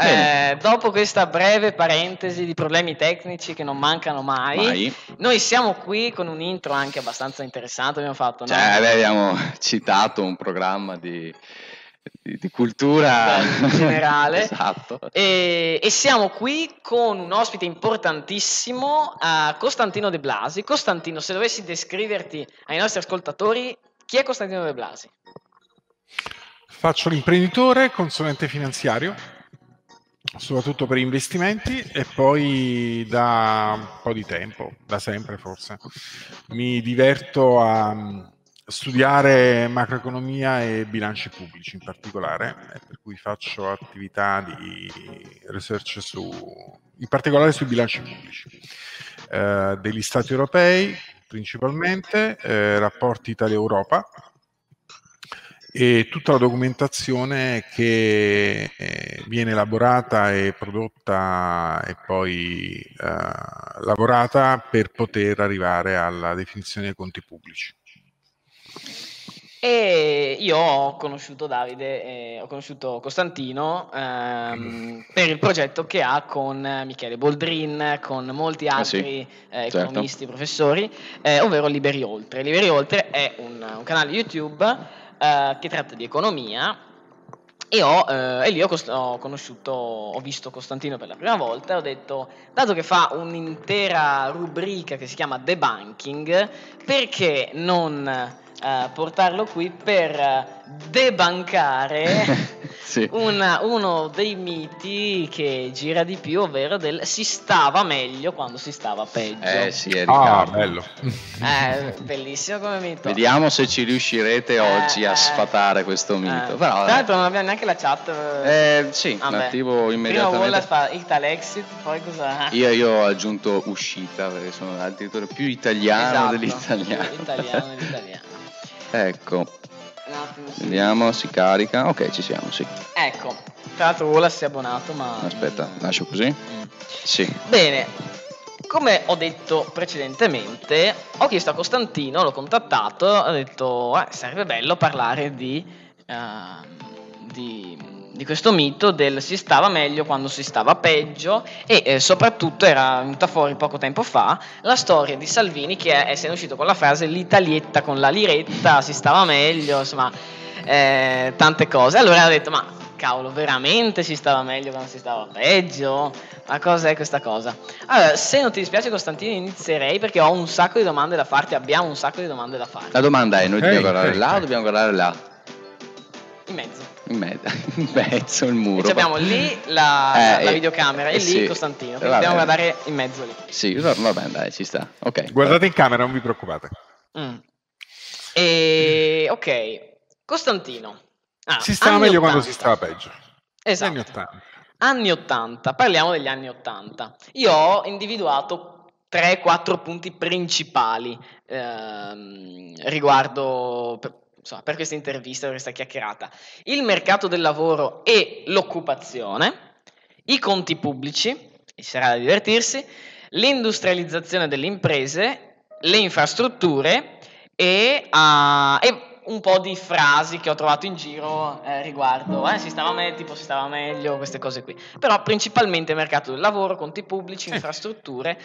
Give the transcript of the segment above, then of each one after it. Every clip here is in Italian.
eh, dopo questa breve parentesi di problemi tecnici che non mancano mai, Mai. noi siamo qui con un intro anche abbastanza interessante. Abbiamo fatto, no? Cioè, beh, abbiamo citato un programma di, di- di cultura Beh, in generale. esatto. E, e siamo qui con un ospite importantissimo, eh, Costantino De Blasi. Costantino, se dovessi descriverti ai nostri ascoltatori, chi è Costantino De Blasi? Faccio l'imprenditore, consulente finanziario, soprattutto per investimenti e poi da un po' di tempo, da sempre forse, mi diverto a mm, studiare macroeconomia e bilanci pubblici in particolare, per cui faccio attività di research su, in particolare sui bilanci pubblici eh, degli stati europei principalmente, eh, rapporti Italia-Europa e tutta la documentazione che eh, viene elaborata e prodotta e poi eh, lavorata per poter arrivare alla definizione dei conti pubblici. E io ho conosciuto Davide, eh, ho conosciuto Costantino ehm, per il progetto che ha con Michele Boldrin, con molti Ah, sì, altri eh, certo. economisti, professori, eh, ovvero Liberi Oltre. Liberi Oltre è un, un canale YouTube eh, che tratta di economia e, ho, eh, e lì ho, cos- ho conosciuto, ho visto Costantino per la prima volta e ho detto, dato che fa un'intera rubrica che si chiama Debunking, perché non eh, portarlo qui per eh, debancare Sì. una- uno dei miti che gira di più, ovvero del si stava meglio quando si stava peggio. Eh sì, è Ah, Riccardo. bello. Eh, bellissimo come mito. Vediamo se ci riuscirete oggi Eh, a eh. sfatare questo mito. Eh, Però, Tra l'altro non abbiamo neanche la chat. eh, sì, Vabbè. l'attivo Prima immediatamente. Wallace fa Ital Exit, poi cosa? Io, io ho aggiunto uscita perché sono addirittura più italiano Esatto, dell'italiano. più Italiano dell'italiano. ecco, Un attimo, sì. vediamo, si carica. Ok, ci siamo, sì. Ecco, tra l'altro Wallace si è abbonato, ma... Aspetta, Mm. lascio così. Mm. Sì. Bene, come ho detto precedentemente, ho chiesto a Costantino, l'ho contattato, ho detto "Eh, sarebbe bello parlare di, ehm, di, di questo mito del si stava meglio quando si stava peggio e eh, soprattutto era venuta fuori poco tempo fa la storia di Salvini che è, se ne è uscito con la frase l'italietta con la liretta, si stava meglio, insomma eh, tante cose. Allora ho detto ma cavolo veramente si stava meglio quando si stava peggio? Ma cos'è questa cosa? Allora, se non ti dispiace Costantino inizierei perché ho un sacco di domande da farti, abbiamo un sacco di domande da farti. La domanda è: noi dobbiamo Ok, guardare ok, là o ok. dobbiamo guardare là? In mezzo. In mezzo, in mezzo il E muro. ci abbiamo lì la, Eh, la eh, videocamera e eh, lì sì. Costantino. Quindi dobbiamo guardare in mezzo lì. Sì, va va bene, dai, ci sta. Ok. Guardate in camera, non vi preoccupate. Mm. E ok, Costantino. Ah, Si stava meglio quando 80. si stava peggio. Esatto. Anni 80. Anni 80, parliamo degli anni 80. Io ho individuato 3-4 punti principali ehm, riguardo per, insomma, per questa intervista, per questa chiacchierata. Il mercato del lavoro e l'occupazione, i conti pubblici, e sarà da divertirsi, l'industrializzazione delle imprese, le infrastrutture e, ah, e un po' di frasi che ho trovato in giro eh, riguardo eh, si stava meglio, tipo si stava meglio, queste cose qui. Però principalmente mercato del lavoro, conti pubblici, infrastrutture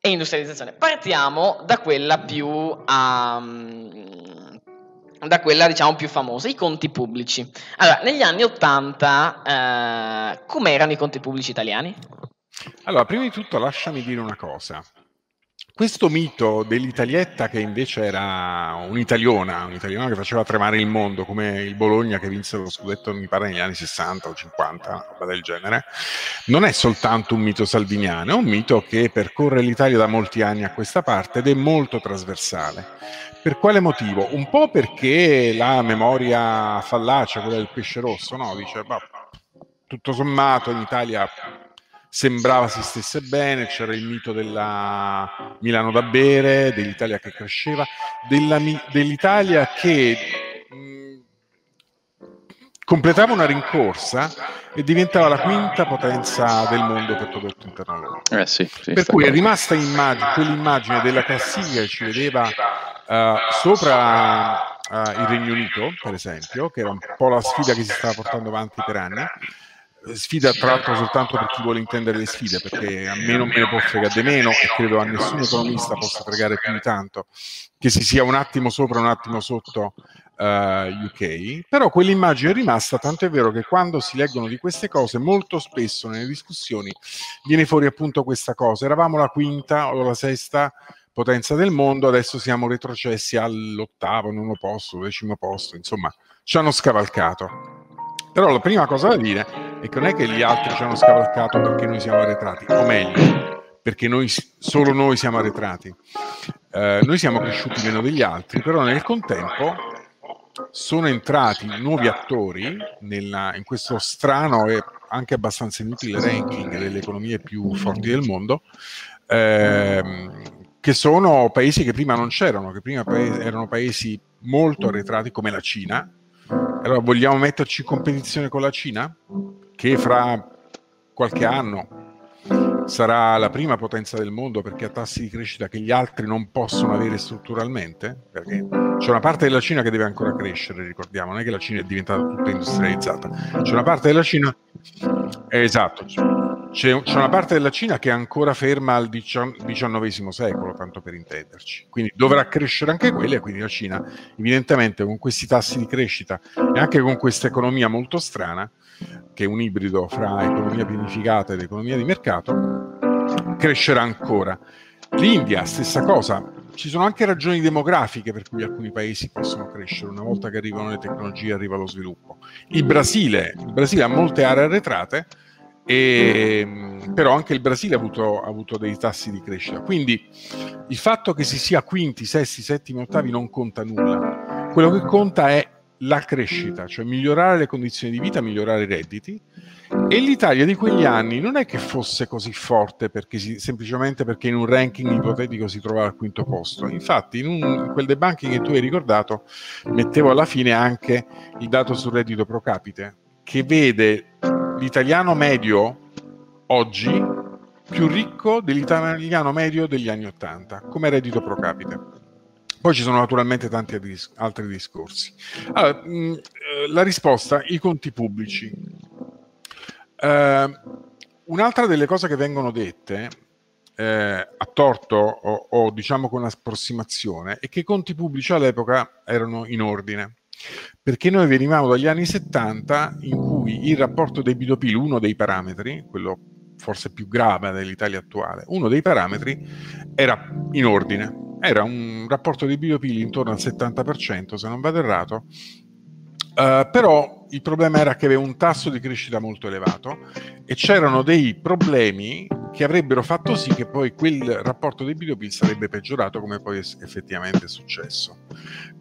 e industrializzazione. Partiamo da quella più ehm, da quella diciamo più famosa, i conti pubblici. Allora, negli anni 80 eh, com'erano i conti pubblici italiani? Allora, prima di tutto lasciami dire una cosa. Questo mito dell'italietta che invece era un'italiona, un'italiana che faceva tremare il mondo, come il Bologna che vinse lo scudetto, mi pare, negli anni 60 o 50, una roba del genere, non è soltanto un mito salviniano, è un mito che percorre l'Italia da molti anni a questa parte ed è molto trasversale. Per quale motivo? Un po' perché la memoria fallace, quella del pesce rosso, no? Dice, "Bah, tutto sommato in Italia sembrava si stesse bene, c'era il mito della Milano da bere, dell'Italia che cresceva, della dell'Italia che mh, completava una rincorsa e diventava la quinta potenza del mondo per prodotto interno lordo. Eh sì, sì, Per cui è rimasta immagine, quell'immagine della classifica che ci vedeva eh, sopra eh, il Regno Unito, per esempio, che era un po' la sfida che si stava portando avanti per anni, sfida tra l'altro soltanto per chi vuole intendere le sfide, perché a me non me ne può fregare di meno e credo a nessun economista possa fregare più di tanto che si sia un attimo sopra, un attimo sotto uh, eh, UK, però quell'immagine è rimasta, tanto è vero che quando si leggono di queste cose, molto spesso nelle discussioni viene fuori appunto questa cosa, eravamo la quinta o la sesta potenza del mondo, adesso siamo retrocessi all'ottavo, nono posto, decimo posto, insomma, ci hanno scavalcato. Però la prima cosa da dire è che non è che gli altri ci hanno scavalcato perché noi siamo arretrati, o meglio, perché noi, solo noi siamo arretrati. Eh, noi siamo cresciuti meno degli altri, però nel contempo sono entrati nuovi attori nella, in questo strano e anche abbastanza inutile ranking delle economie più forti del mondo, ehm, che sono paesi che prima non c'erano, che prima pa- erano paesi molto arretrati come la Cina, allora, vogliamo metterci in competizione con la Cina, che fra qualche anno sarà la prima potenza del mondo perché ha tassi di crescita che gli altri non possono avere strutturalmente? Perché c'è una parte della Cina che deve ancora crescere, ricordiamo, non è che la Cina è diventata tutta industrializzata. C'è una parte della Cina... Esatto, c'è, c'è, una parte della Cina che è ancora ferma al XIX secolo, tanto per intenderci. Quindi dovrà crescere anche quella e quindi la Cina, evidentemente, con questi tassi di crescita e anche con questa economia molto strana, che è un ibrido fra economia pianificata ed economia di mercato, crescerà ancora. L'India, stessa cosa. Ci sono anche ragioni demografiche per cui alcuni paesi possono crescere una volta che arrivano le tecnologie, arriva lo sviluppo. Il Brasile, il Brasile ha molte aree arretrate, e, ehm, però anche il Brasile ha avuto, ha avuto, dei tassi di crescita. Quindi il fatto che si sia quinti, sesti, settimi, ottavi non conta nulla. Quello che conta è la crescita, cioè migliorare le condizioni di vita, migliorare i redditi. E l'Italia di quegli anni non è che fosse così forte perché si, semplicemente perché in un ranking ipotetico si trovava al quinto posto. Infatti, in, un, in quel debunking che tu hai ricordato, mettevo alla fine anche il dato sul reddito pro capite, che vede l'italiano medio oggi più ricco dell'italiano medio degli anni 80 come reddito pro capite. Poi ci sono naturalmente tanti altri discorsi. Allora, eh, la risposta, i conti pubblici. Uh, un'altra delle cose che vengono dette eh, a torto o, o diciamo con approssimazione è che i conti pubblici all'epoca erano in ordine perché noi venivamo dagli anni 70 in cui il rapporto debito-PIL, uno dei parametri, quello forse più grave dell'Italia attuale, uno dei parametri era in ordine, era un rapporto debito-PIL intorno al 70%, se non vado errato, Uh, però il problema era che aveva un tasso di crescita molto elevato e c'erano dei problemi che avrebbero fatto sì che poi quel rapporto debito-PIL sarebbe peggiorato come poi effettivamente è successo.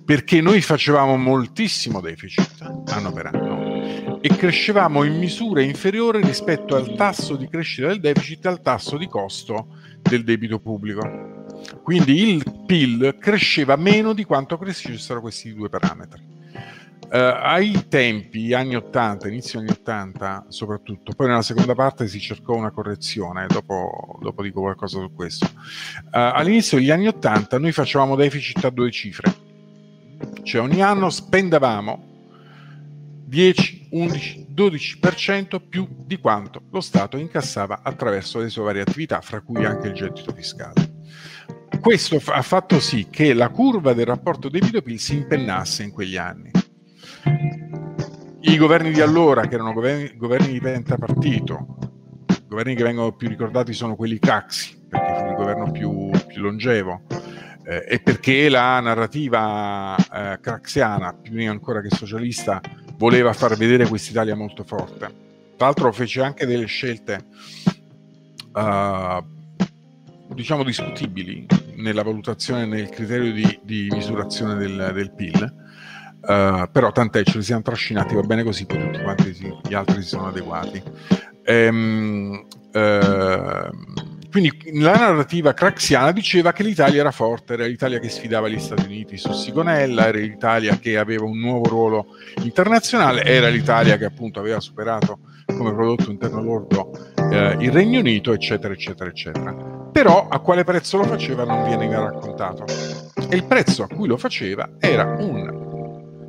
Perché noi facevamo moltissimo deficit anno per anno e crescevamo in misura inferiore rispetto al tasso di crescita del deficit e al tasso di costo del debito pubblico. Quindi il PIL cresceva meno di quanto crescessero questi due parametri. Uh, ai tempi, anni 80, inizio anni 80 soprattutto, poi nella seconda parte si cercò una correzione, dopo, dopo dico qualcosa su questo. Uh, all'inizio degli anni 80 noi facevamo deficit a due cifre, cioè ogni anno spendevamo 10, 11, 12% più di quanto lo Stato incassava attraverso le sue varie attività, fra cui anche il gettito fiscale. Questo ha fatto sì che la curva del rapporto debito-PIL si impennasse in quegli anni i governi di allora, che erano governi, governi di pentapartito, governi che vengono più ricordati sono quelli Craxi, perché fu il governo più, più longevo, eh, e perché la narrativa eh, craxiana, più ancora che socialista, voleva far vedere quest'Italia molto forte. Tra l'altro fece anche delle scelte, uh, diciamo, discutibili nella valutazione, nel criterio di, di misurazione del, del PIL, Uh, però tant'è, ce li siamo trascinati, va bene così, poi tutti quanti si, gli altri si sono adeguati. Ehm, uh, quindi la narrativa craxiana diceva che l'Italia era forte, era l'Italia che sfidava gli Stati Uniti su Sigonella, era l'Italia che aveva un nuovo ruolo internazionale, era l'Italia che appunto aveva superato come prodotto interno lordo eh, il Regno Unito, eccetera, eccetera, eccetera. Però a quale prezzo lo faceva non viene raccontato. E il prezzo a cui lo faceva era un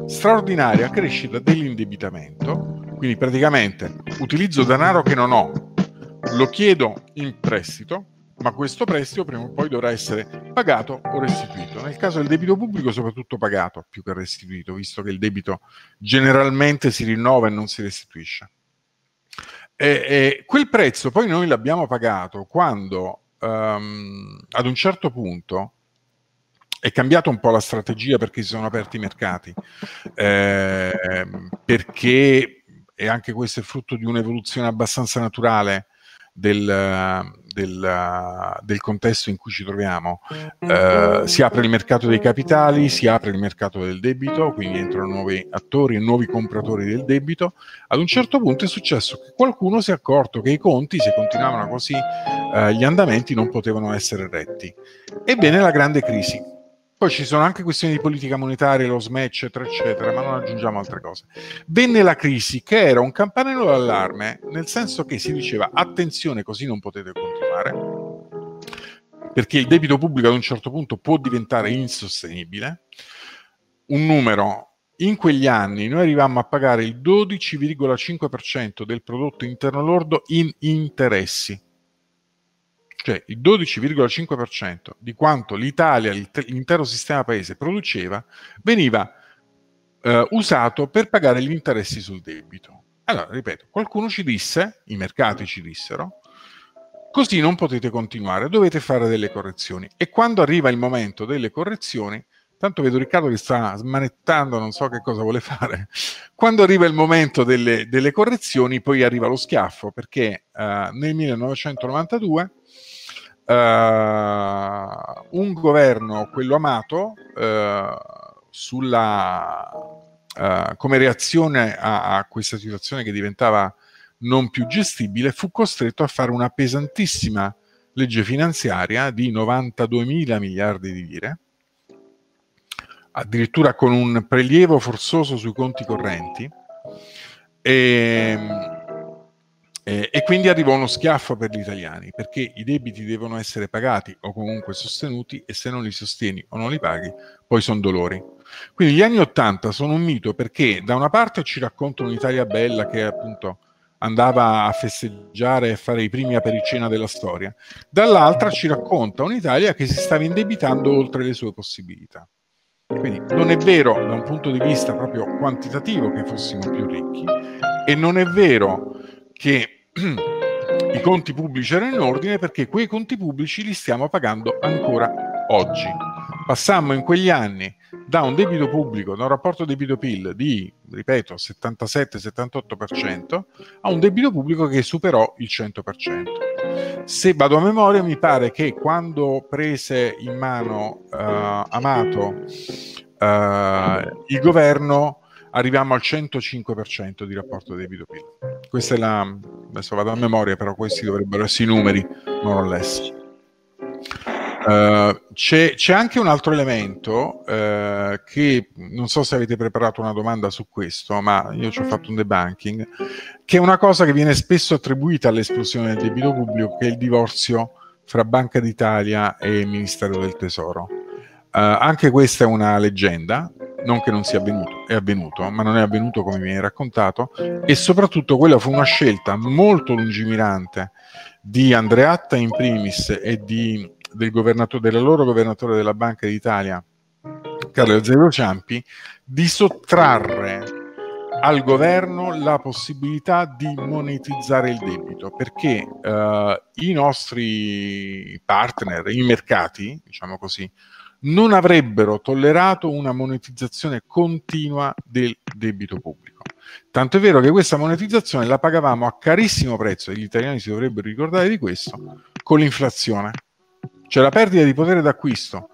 straordinaria crescita dell'indebitamento, quindi praticamente utilizzo denaro che non ho, lo chiedo in prestito, ma questo prestito prima o poi dovrà essere pagato o restituito. Nel caso del debito pubblico soprattutto pagato più che restituito, visto che il debito generalmente si rinnova e non si restituisce. E, e quel prezzo poi noi l'abbiamo pagato quando um, ad un certo punto è cambiata un po' la strategia perché si sono aperti i mercati, eh, perché, e anche questo è frutto di un'evoluzione abbastanza naturale del, del, del, contesto in cui ci troviamo. Eh, si apre il mercato dei capitali, si apre il mercato del debito, quindi entrano nuovi attori e nuovi compratori del debito. Ad un certo punto è successo che qualcuno si è accorto che i conti, se continuavano così, eh, gli andamenti non potevano essere retti. Ebbene, la grande crisi poi ci sono anche questioni di politica monetaria, lo smatch, eccetera, eccetera, ma non aggiungiamo altre cose. Venne la crisi, che era un campanello d'allarme, nel senso che si diceva attenzione, così non potete continuare, perché il debito pubblico ad un certo punto può diventare insostenibile. Un numero, in quegli anni noi arrivammo a pagare il 12,5% del prodotto interno lordo in interessi cioè il 12,5% di quanto l'Italia, l'intero sistema paese produceva, veniva eh, usato per pagare gli interessi sul debito. Allora, ripeto, qualcuno ci disse, i mercati ci dissero, così non potete continuare, dovete fare delle correzioni. E quando arriva il momento delle correzioni, tanto vedo Riccardo che sta smanettando, non so che cosa vuole fare, quando arriva il momento delle, delle correzioni, poi arriva lo schiaffo, perché eh, nel 1992 uh, un governo, quello amato, uh, sulla, uh, come reazione a, a, questa situazione che diventava non più gestibile, fu costretto a fare una pesantissima legge finanziaria di 92 mila miliardi di lire, addirittura con un prelievo forzoso sui conti correnti. E, ehm, eh, e quindi arrivò uno schiaffo per gli italiani, perché i debiti devono essere pagati o comunque sostenuti e se non li sostieni o non li paghi, poi sono dolori. Quindi gli anni Ottanta sono un mito perché da una parte ci raccontano un'Italia bella che appunto andava a festeggiare e fare i primi apericena della storia, dall'altra ci racconta un'Italia che si stava indebitando oltre le sue possibilità. Quindi non è vero da un punto di vista proprio quantitativo che fossimo più ricchi e non è vero che i conti pubblici erano in ordine perché quei conti pubblici li stiamo pagando ancora oggi. Passammo in quegli anni da un debito pubblico, da un rapporto debito-PIL di, ripeto, 77-78% a un debito pubblico che superò il 100%. Se vado a memoria, mi pare che quando prese in mano uh, Amato uh, il governo arriviamo al 105% di rapporto debito-PIL. Questa è la... adesso vado a memoria, però questi dovrebbero essere i numeri, non ho lessi. Uh, c'è, c'è, anche un altro elemento uh, che non so se avete preparato una domanda su questo, ma io ci ho fatto un debunking, che è una cosa che viene spesso attribuita all'esplosione del debito pubblico, che è il divorzio fra Banca d'Italia e Ministero del Tesoro. Uh, anche questa è una leggenda, non che non sia avvenuto, è avvenuto, ma non è avvenuto come viene raccontato, e soprattutto quella fu una scelta molto lungimirante di Andreatta in primis e di, del, loro governatore della Banca d'Italia, Carlo Azevedo Ciampi, di sottrarre al governo la possibilità di monetizzare il debito perché uh, i nostri partner, i mercati, diciamo così, non avrebbero tollerato una monetizzazione continua del debito pubblico. Tanto è vero che questa monetizzazione la pagavamo a carissimo prezzo, e gli italiani si dovrebbero ricordare di questo, con l'inflazione. Cioè la perdita di potere d'acquisto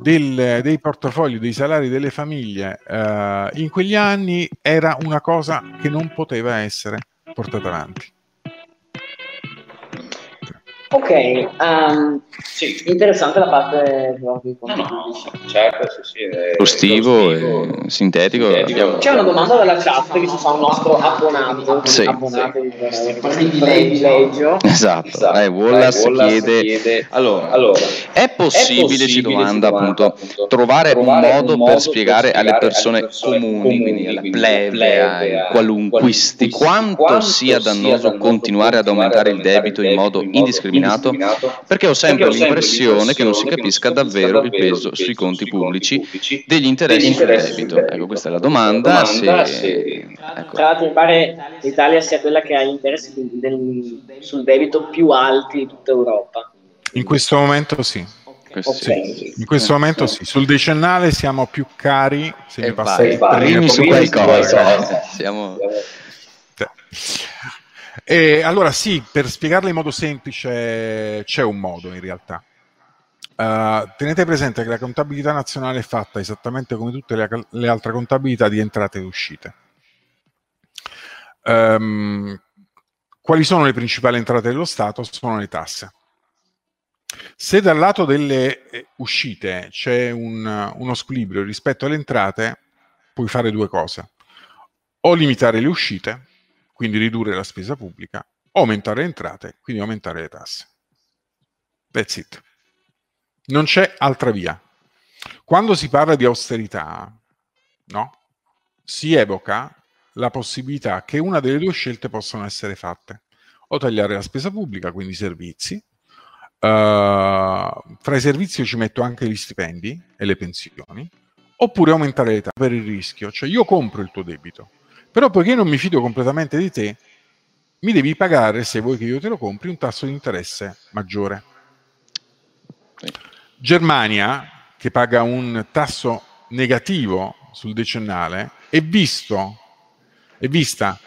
del, dei portafogli, dei salari delle famiglie eh, in quegli anni era una cosa che non poteva essere portata avanti. Ok, um, sì. interessante la parte proprio. No, no, certo, sì, sì, lo stivo, e sintetico. sintetico. C'è una domanda dalla chat che ci fa un nostro abbonato, sì. abbonato sì. privilegio. Esatto, esatto. Eh, Wallace, Wallace chiede, chiede allora, allora, è possibile, ci domanda appunto, appunto trovare, trovare un, modo un modo per spiegare alle persone, alle persone comuni, comuni, quindi alla plebe, ai qualunquisti, quanto, quanto sia dannoso continuare ad aumentare il debito in modo indiscriminato indiscriminato, perché ho sempre l'impressione che non si capisca davvero il peso sui conti pubblici degli interessi sul debito. Ecco, questa è la domanda. se, ecco. Tra l'altro mi pare che l'Italia sia quella che ha gli interessi del, sul debito più alti di tutta Europa. In questo momento sì. Okay. Sì. In questo momento sì, sul decennale siamo più cari, se mi passa il primi su qualcosa. Siamo... E allora sì, per spiegarla in modo semplice c'è un modo in realtà. Uh, tenete presente che la contabilità nazionale è fatta esattamente come tutte le, le altre contabilità di entrate e uscite. Um, quali sono le principali entrate dello Stato? Sono le tasse. Se dal lato delle eh, uscite c'è un, uno squilibrio rispetto alle entrate, puoi fare due cose. O limitare le uscite, quindi ridurre la spesa pubblica, aumentare le entrate, quindi aumentare le tasse. That's it. Non c'è altra via. Quando si parla di austerità, no? Si evoca la possibilità che una delle due scelte possano essere fatte. O tagliare la spesa pubblica, quindi i servizi. Uh, fra i servizi ci metto anche gli stipendi e le pensioni. Oppure aumentare l'età per il rischio. Cioè io compro il tuo debito però poiché non mi fido completamente di te, mi devi pagare, se vuoi che io te lo compri, un tasso di interesse maggiore. Germania, che paga un tasso negativo sul decennale, è, visto, è vista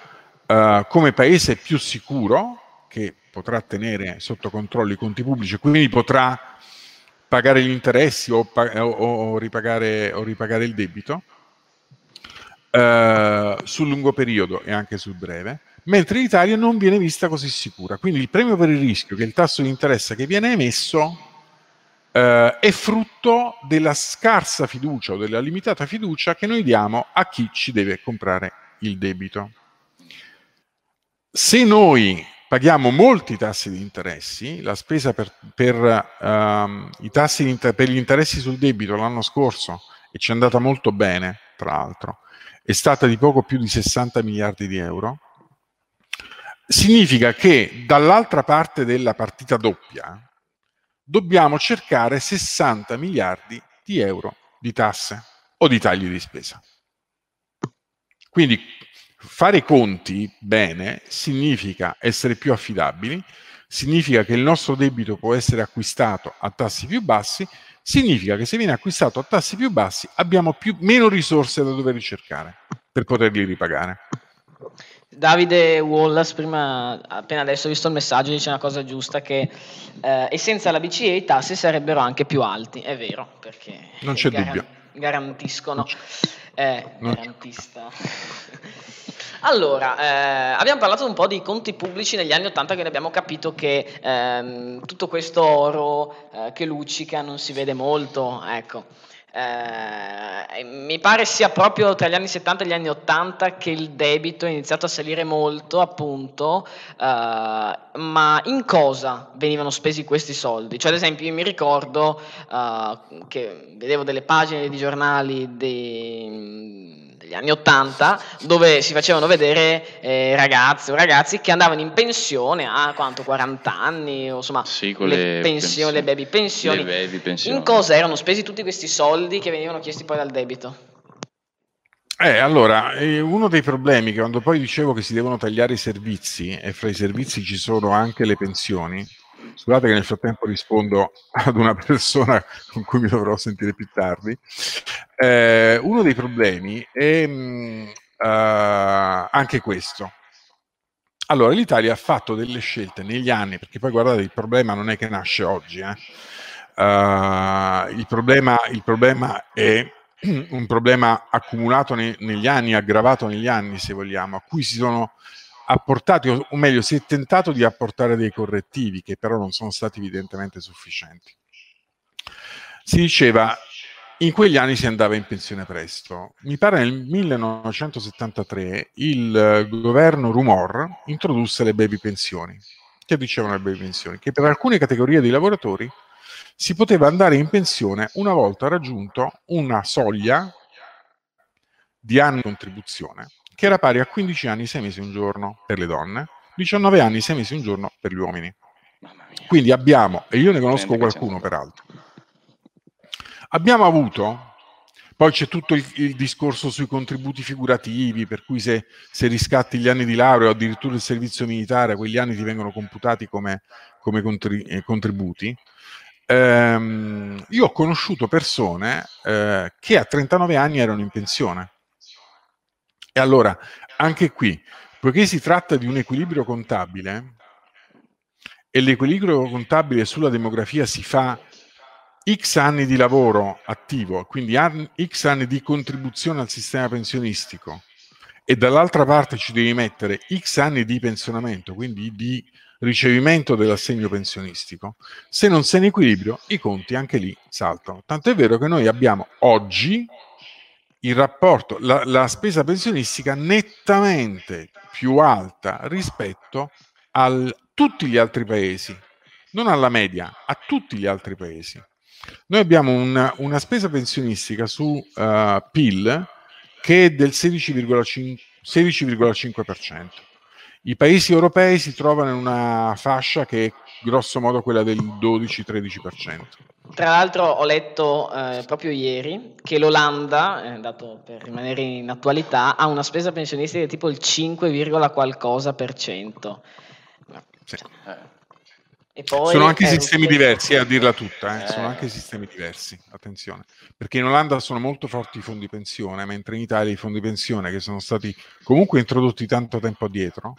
uh, come paese più sicuro, che potrà tenere sotto controllo i conti pubblici, quindi potrà pagare gli interessi o, o, o, ripagare, o ripagare il debito, eh, sul lungo periodo e anche sul breve, mentre l'Italia non viene vista così sicura. Quindi il premio per il rischio, che è il tasso di interesse che viene emesso, eh, è frutto della scarsa fiducia o della limitata fiducia che noi diamo a chi ci deve comprare il debito. Se noi paghiamo molti tassi di interessi, la spesa per, per, i tassi per gli interessi sul debito l'anno scorso, e ci è andata molto bene, tra l'altro, è stata di poco più di 60 miliardi di euro, significa che dall'altra parte della partita doppia dobbiamo cercare 60 miliardi di euro di tasse o di tagli di spesa. Quindi fare i conti bene significa essere più affidabili, significa che il nostro debito può essere acquistato a tassi più bassi significa che se viene acquistato a tassi più bassi abbiamo più, meno risorse da dover ricercare per poterli ripagare. Davide Wallace, prima, appena adesso ho visto il messaggio, dice una cosa giusta che eh, e senza la BCE i tassi sarebbero anche più alti, è vero, perché non c'è gar- dubbio. garantiscono, eh, garantista. Allora, eh, abbiamo parlato un po' di conti pubblici negli anni Ottanta che abbiamo capito che ehm, tutto questo oro eh, che luccica non si vede molto, ecco. Eh, mi pare sia proprio tra gli anni 70 e gli anni 80 che il debito è iniziato a salire molto, appunto, eh, ma in cosa venivano spesi questi soldi? Cioè, ad esempio, io mi ricordo eh, che vedevo delle pagine di giornali di degli anni 80 dove si facevano vedere eh, ragazze o ragazzi che andavano in pensione a quanto 40 anni o insomma sì, le, le, pensioni, le baby pensioni. Le baby pensioni. In cosa erano spesi tutti questi soldi che venivano chiesti poi dal debito? Eh, allora, eh, uno dei problemi che quando poi dicevo che si devono tagliare i servizi e fra i servizi ci sono anche le pensioni, Scusate che nel frattempo rispondo ad una persona con cui mi dovrò sentire più tardi. Eh, uno dei problemi è mh, uh, anche questo. Allora, l'Italia ha fatto delle scelte negli anni, perché poi guardate, il problema non è che nasce oggi. Eh. Uh, il, problema, il, problema, è un problema accumulato ne, negli anni, aggravato negli anni, se vogliamo, a cui si sono apportati, o meglio, si è tentato di apportare dei correttivi che però non sono stati evidentemente sufficienti. Si diceva in quegli anni si andava in pensione presto. Mi pare nel 1973 il governo Rumor introdusse le baby pensioni. Che dicevano le baby pensioni? Che per alcune categorie di lavoratori si poteva andare in pensione una volta raggiunto una soglia di anni di contribuzione che era pari a 15 anni 6 mesi un giorno per le donne, 19 anni 6 mesi un giorno per gli uomini. Quindi abbiamo, e io ne conosco qualcuno peraltro, Abbiamo avuto, poi c'è tutto il, il, discorso sui contributi figurativi, per cui se, se, riscatti gli anni di laurea o addirittura il servizio militare, quegli anni ti vengono computati come, come contri, eh, contributi. Ehm, io ho conosciuto persone eh, che a 39 anni erano in pensione. E allora, anche qui, poiché si tratta di un equilibrio contabile, e l'equilibrio contabile sulla demografia si fa X anni di lavoro attivo, quindi X anni di contribuzione al sistema pensionistico e dall'altra parte ci devi mettere X anni di pensionamento, quindi di ricevimento dell'assegno pensionistico, se non sei in equilibrio i conti anche lì saltano. Tanto è vero che noi abbiamo oggi il rapporto, la, la spesa pensionistica nettamente più alta rispetto a tutti gli altri paesi, non alla media, a tutti gli altri paesi. Noi abbiamo una, una spesa pensionistica su uh, PIL che è del 16,5%. 16,5%. I paesi europei si trovano in una fascia che è grosso modo quella del 12-13%. Tra l'altro ho letto eh, proprio ieri che l'Olanda, eh, dato per rimanere in attualità, ha una spesa pensionistica tipo il 5, qualcosa per cento. Sì. Eh sono anche sistemi un... diversi, eh, a dirla tutta, eh. sono anche sistemi diversi, attenzione, perché in Olanda sono molto forti i fondi pensione, mentre in Italia i fondi pensione, che sono stati comunque introdotti tanto tempo addietro,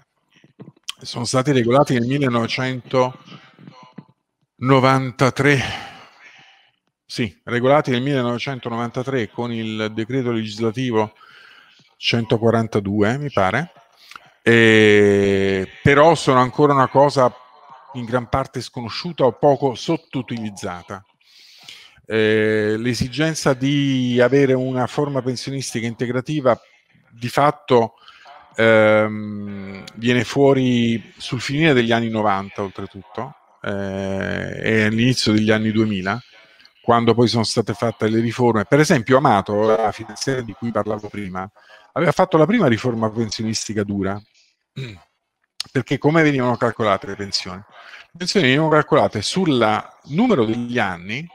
sono stati regolati nel 1993. Sì, regolati nel 1993 con il decreto legislativo 142, mi pare, e... però sono ancora una cosa in gran parte sconosciuta o poco sottoutilizzata. Eh, l'esigenza di avere una forma pensionistica integrativa di fatto ehm, viene fuori sul finire degli anni 90 oltretutto eh, e all'inizio degli anni 2000 quando poi sono state fatte le riforme. Per esempio Amato, la finanziaria di cui parlavo prima, aveva fatto la prima riforma pensionistica dura perché come venivano calcolate le pensioni? Le pensioni venivano calcolate sul numero degli anni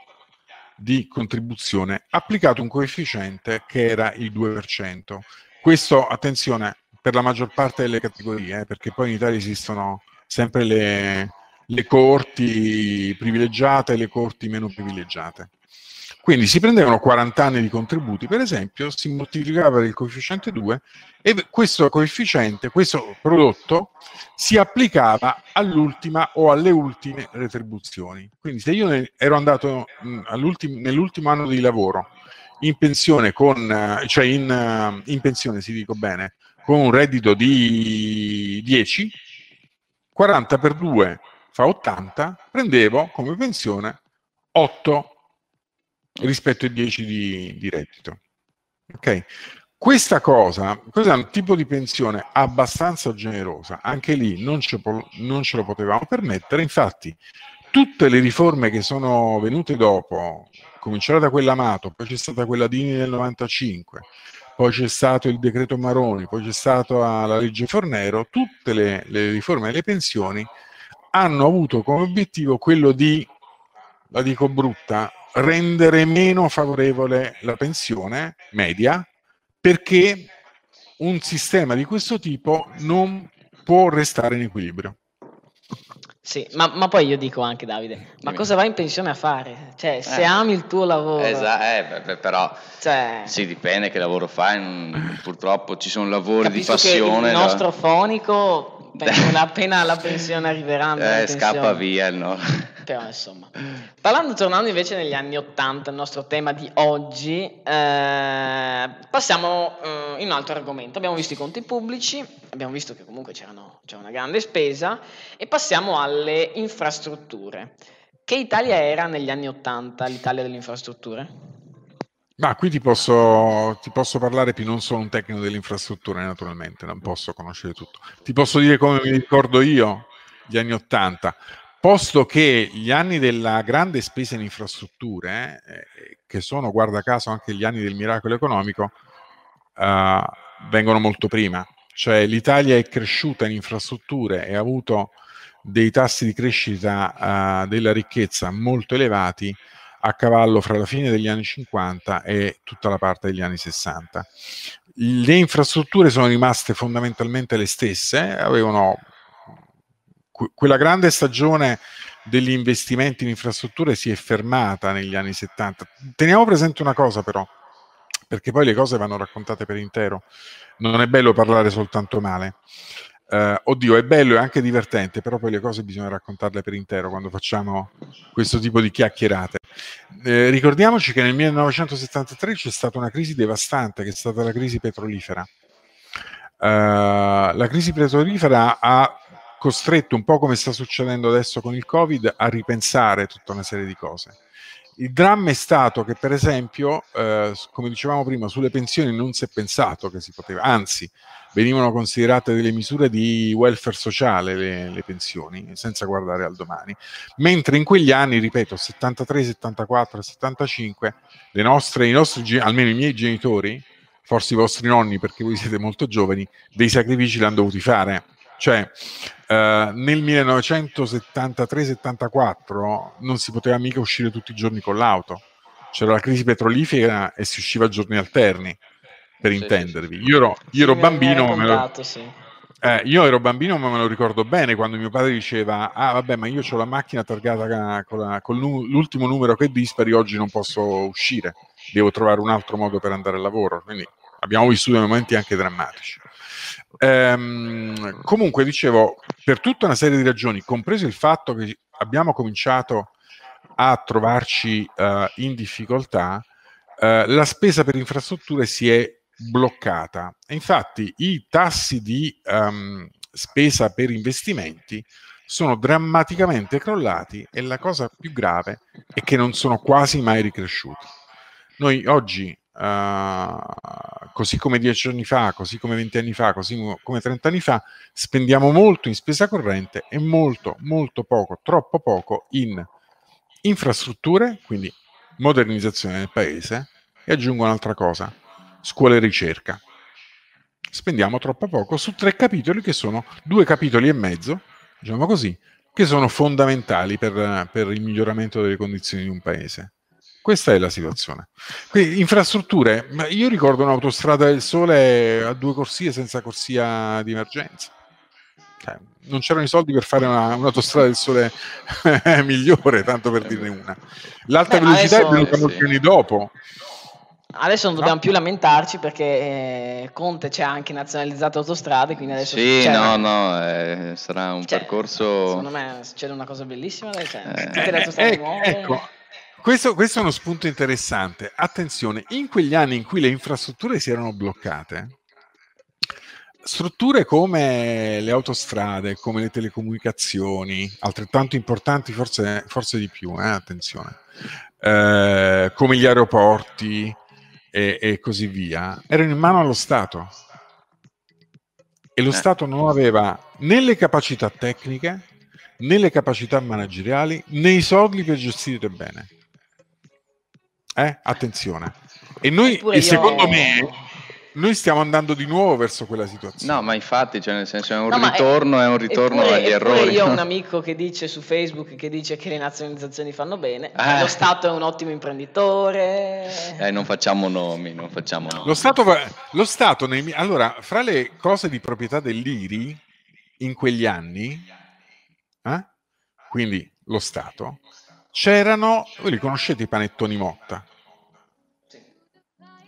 di contribuzione applicato un coefficiente che era il 2%. Questo, attenzione, per la maggior parte delle categorie, eh, perché poi in Italia esistono sempre le, le corti privilegiate e le corti meno privilegiate. Quindi si prendevano 40 anni di contributi, per esempio, si moltiplicava per il coefficiente 2 e questo coefficiente, questo prodotto, si applicava all'ultima o alle ultime retribuzioni. Quindi se io ero andato nell'ultimo anno di lavoro in pensione con, cioè in, in pensione si dico bene, con un reddito di 10, 40 per 2 fa 80, prendevo come pensione 8 rispetto ai 10 di, di reddito. Ok? Questa cosa, questo è un tipo di pensione abbastanza generosa, anche lì non ce, non ce lo potevamo permettere, infatti tutte le riforme che sono venute dopo, cominciare da quella Amato, poi c'è stata quella Dini nel 95, poi c'è stato il decreto Maroni, poi c'è stata la legge Fornero, tutte le, le riforme delle pensioni hanno avuto come obiettivo quello di, la dico brutta, rendere meno favorevole la pensione media perché un sistema di questo tipo non può restare in equilibrio. Sì, ma, ma, poi io dico anche Davide, ma cosa vai in pensione a fare? Cioè, se eh, ami il tuo lavoro... Esatto, eh, però cioè, sì, dipende che lavoro fai, purtroppo ci sono lavori di passione. il nostro da... fonico appena la pensione arriverà. Eh, scappa via no? Però insomma. Parlando, tornando invece negli anni Ottanta, il nostro tema di oggi, eh, passiamo eh, in un altro argomento. Abbiamo visto i conti pubblici, abbiamo visto che comunque c'era una grande spesa e passiamo alle infrastrutture. Che Italia era negli anni Ottanta, l'Italia delle infrastrutture? Ma qui ti posso, ti posso, parlare più, non sono un tecnico delle infrastrutture naturalmente, non posso conoscere tutto. Ti posso dire come mi ricordo io gli anni Ottanta, posto che gli anni della grande spesa in infrastrutture, eh, che sono guarda caso anche gli anni del miracolo economico, eh, vengono molto prima. Cioè l'Italia è cresciuta in infrastrutture e ha avuto dei tassi di crescita eh, della ricchezza molto elevati a cavallo fra la fine degli anni 50 e tutta la parte degli anni 60. Le infrastrutture sono rimaste fondamentalmente le stesse, avevano quella grande stagione degli investimenti in infrastrutture si è fermata negli anni 70. Teniamo presente una cosa però, perché poi le cose vanno raccontate per intero. Non è bello parlare soltanto male. Uh, oddio, è bello e anche divertente, però poi le cose bisogna raccontarle per intero quando facciamo questo tipo di chiacchierate. Eh, ricordiamoci che nel 1973 c'è stata una crisi devastante, che è stata la crisi petrolifera. Uh, la crisi petrolifera ha costretto, un po' come sta succedendo adesso con il Covid, a ripensare tutta una serie di cose. Il dramma è stato che, per esempio, eh, come dicevamo prima, sulle pensioni non si è pensato che si poteva, anzi, venivano considerate delle misure di welfare sociale le, le pensioni, senza guardare al domani. Mentre in quegli anni, ripeto, 73, 74, 75, le nostre, i nostri, almeno i miei genitori, forse i vostri nonni, perché voi siete molto giovani, dei sacrifici l'hanno dovuti fare cioè, eh, nel 1973-74 non si poteva mica uscire tutti i giorni con l'auto. C'era la crisi petrolifera e si usciva a giorni alterni, per sì, intendervi. Io ero, io ero bambino, contato, lo, sì. eh, io ero bambino, ma me lo ricordo bene quando mio padre diceva: Ah, vabbè, ma io ho la macchina targata con, la, con l'ultimo numero che dispari, oggi non posso uscire, devo trovare un altro modo per andare al lavoro. Quindi abbiamo vissuto momenti anche drammatici. Ehm, comunque, dicevo, per tutta una serie di ragioni, compreso il fatto che abbiamo cominciato a trovarci uh, in difficoltà, uh, la spesa per infrastrutture si è bloccata. infatti i tassi di um, spesa per investimenti sono drammaticamente crollati e la cosa più grave è che non sono quasi mai ricresciuti. Noi oggi Uh, così come dieci anni fa, così come venti anni fa, così come trent'anni fa, spendiamo molto in spesa corrente e molto, molto poco, troppo poco in infrastrutture, quindi modernizzazione del paese, e aggiungo un'altra cosa, scuola e ricerca. Spendiamo troppo poco su tre capitoli che sono due capitoli e mezzo, diciamo così, che sono fondamentali per, per il miglioramento delle condizioni di un paese. Questa è la situazione. Quindi, infrastrutture, io ricordo un'autostrada del sole a due corsie senza corsia di emergenza. Cioè, non c'erano i soldi per fare una, un'autostrada del sole migliore, tanto per dirne una. L'alta Beh, velocità adesso, è venuta molti anni dopo. Adesso non dobbiamo no. più lamentarci perché eh, Conte ci ha anche nazionalizzato autostrade, quindi adesso Sì, cioè, no, no, eh, sarà un cioè, percorso Secondo me succede una cosa bellissima, cioè, eh, tutte le autostrade eh, nuove. Ecco, questo, questo, è uno spunto interessante. Attenzione, in quegli anni in cui le infrastrutture si erano bloccate, strutture come le autostrade, come le telecomunicazioni, altrettanto importanti, forse, forse di più, eh, attenzione, eh, come gli aeroporti e, e, così via, erano in mano allo Stato. E lo eh. Stato non aveva né le capacità tecniche, né le capacità manageriali, né i soldi per gestire bene. Eh? Attenzione. E noi, e secondo io... me, noi stiamo andando di nuovo verso quella situazione. No, ma infatti, cioè nel senso è un no, ritorno, è, è, un ritorno eppure, agli errori. Io ho un amico che dice su Facebook che dice che le nazionalizzazioni fanno bene, eh. lo Stato è un ottimo imprenditore. Eh, non facciamo nomi, non facciamo nomi. Lo Stato, lo Stato nei, allora, fra le cose di proprietà dell'IRI in quegli anni, eh? quindi lo Stato, c'erano, voi li conoscete i panettoni Motta?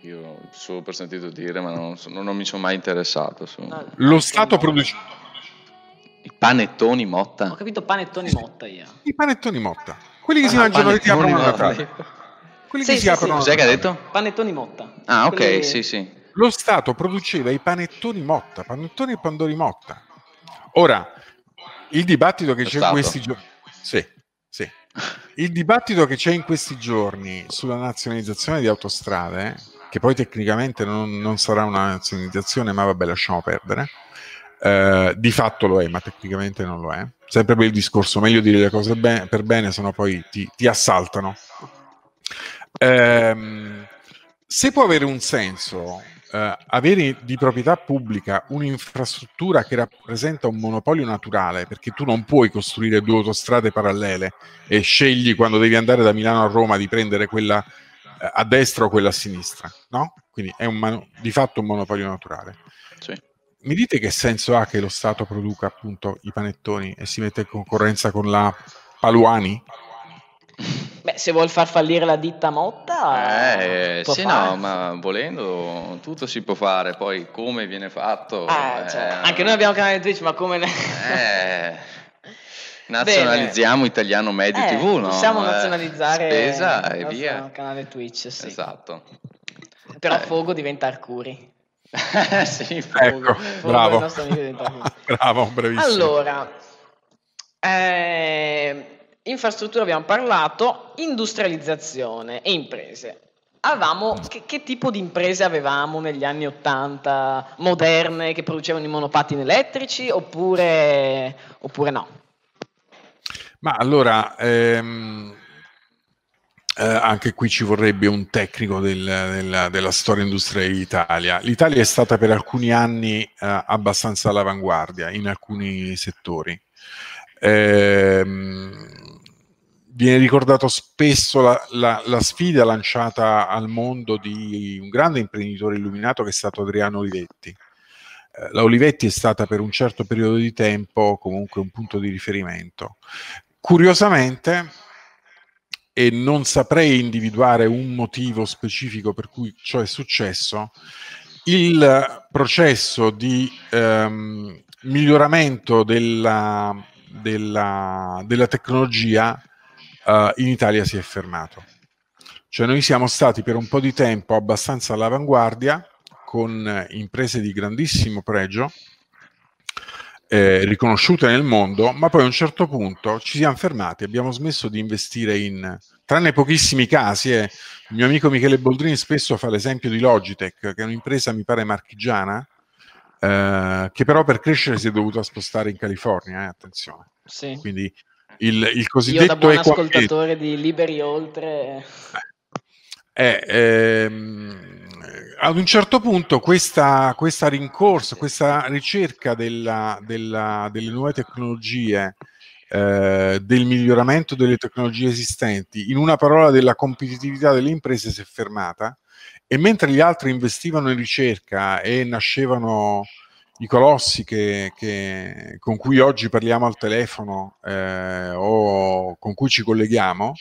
Io solo per sentito dire, ma non, non, non mi sono mai interessato. Su... Lo Stato produce... I panettoni Motta? Ho capito panettoni Motta io. I panettoni Motta. Quelli che ah, si mangiano di aprono Natale. Quelli sì, che sì, si aprono. Cos'è che ha detto? Panettoni Motta. Ah, ok, Quelli... sì, sì. Lo Stato produceva i panettoni Motta, panettoni e pandori Motta. Ora, il dibattito che Lo c'è in questi giorni... Sì, sì. Il dibattito che c'è in questi giorni sulla nazionalizzazione di autostrade, che poi tecnicamente non, non sarà una nazionalizzazione, ma vabbè, lasciamo perdere eh, di fatto lo è, ma tecnicamente non lo è. Sempre per il discorso, meglio dire le cose be- per bene, sennò poi ti, ti assaltano. Eh, se può avere un senso eh, avere di proprietà pubblica un'infrastruttura che rappresenta un monopolio naturale, perché tu non puoi costruire due autostrade parallele e scegli quando devi andare da Milano a Roma di prendere quella eh, a destra o quella a sinistra, no? Quindi è un, di fatto un monopolio naturale. Sì mi dite che senso ha che lo Stato produca appunto i panettoni e si mette in concorrenza con la Paluani? Beh, se vuol far fallire la ditta Motta, eh, sì, fare. no, ma volendo tutto si può fare. Poi come viene fatto? Ah, eh, cioè, anche noi abbiamo un canale Twitch, ma come ne... eh, nazionalizziamo Bene. Italiano Medio eh, TV, no? Possiamo eh, nazionalizzare spesa e via. il canale Twitch, sì. Esatto. Però eh. Fogo diventa Arcuri. sì, ecco, bravo. bravo, bravissimo. Allora, eh, infrastruttura abbiamo parlato, industrializzazione e imprese. Avevamo, che, che, tipo di imprese avevamo negli anni 80 moderne che producevano i monopattini elettrici oppure, oppure no? Ma allora, ehm, eh, anche qui ci vorrebbe un tecnico del, del, della storia industriale d'Italia. L'Italia è stata per alcuni anni eh, abbastanza all'avanguardia in alcuni settori. Eh, viene ricordato spesso la, la, la, sfida lanciata al mondo di un grande imprenditore illuminato che è stato Adriano Olivetti. Eh, la Olivetti è stata per un certo periodo di tempo comunque un punto di riferimento. Curiosamente, e non saprei individuare un motivo specifico per cui ciò è successo, il processo di ehm, miglioramento della, della, della tecnologia eh, in Italia si è fermato. Cioè noi siamo stati per un po' di tempo abbastanza all'avanguardia con imprese di grandissimo pregio, eh, riconosciute nel mondo, ma poi a un certo punto ci siamo fermati, abbiamo smesso di investire in, tranne pochissimi casi, eh, il mio amico Michele Boldrini spesso fa l'esempio di Logitech, che è un'impresa mi pare marchigiana, eh, che però per crescere si è dovuta spostare in California, eh, attenzione. Sì. Quindi il, il cosiddetto... Io da buon ascoltatore di Liberi Oltre... Eh, ehm, ad un certo punto questa, questa rincorsa, questa ricerca della, della, delle nuove tecnologie, eh, del miglioramento delle tecnologie esistenti, in una parola della competitività delle imprese si è fermata e mentre gli altri investivano in ricerca e nascevano i colossi che, che, con cui oggi parliamo al telefono eh, o con cui ci colleghiamo,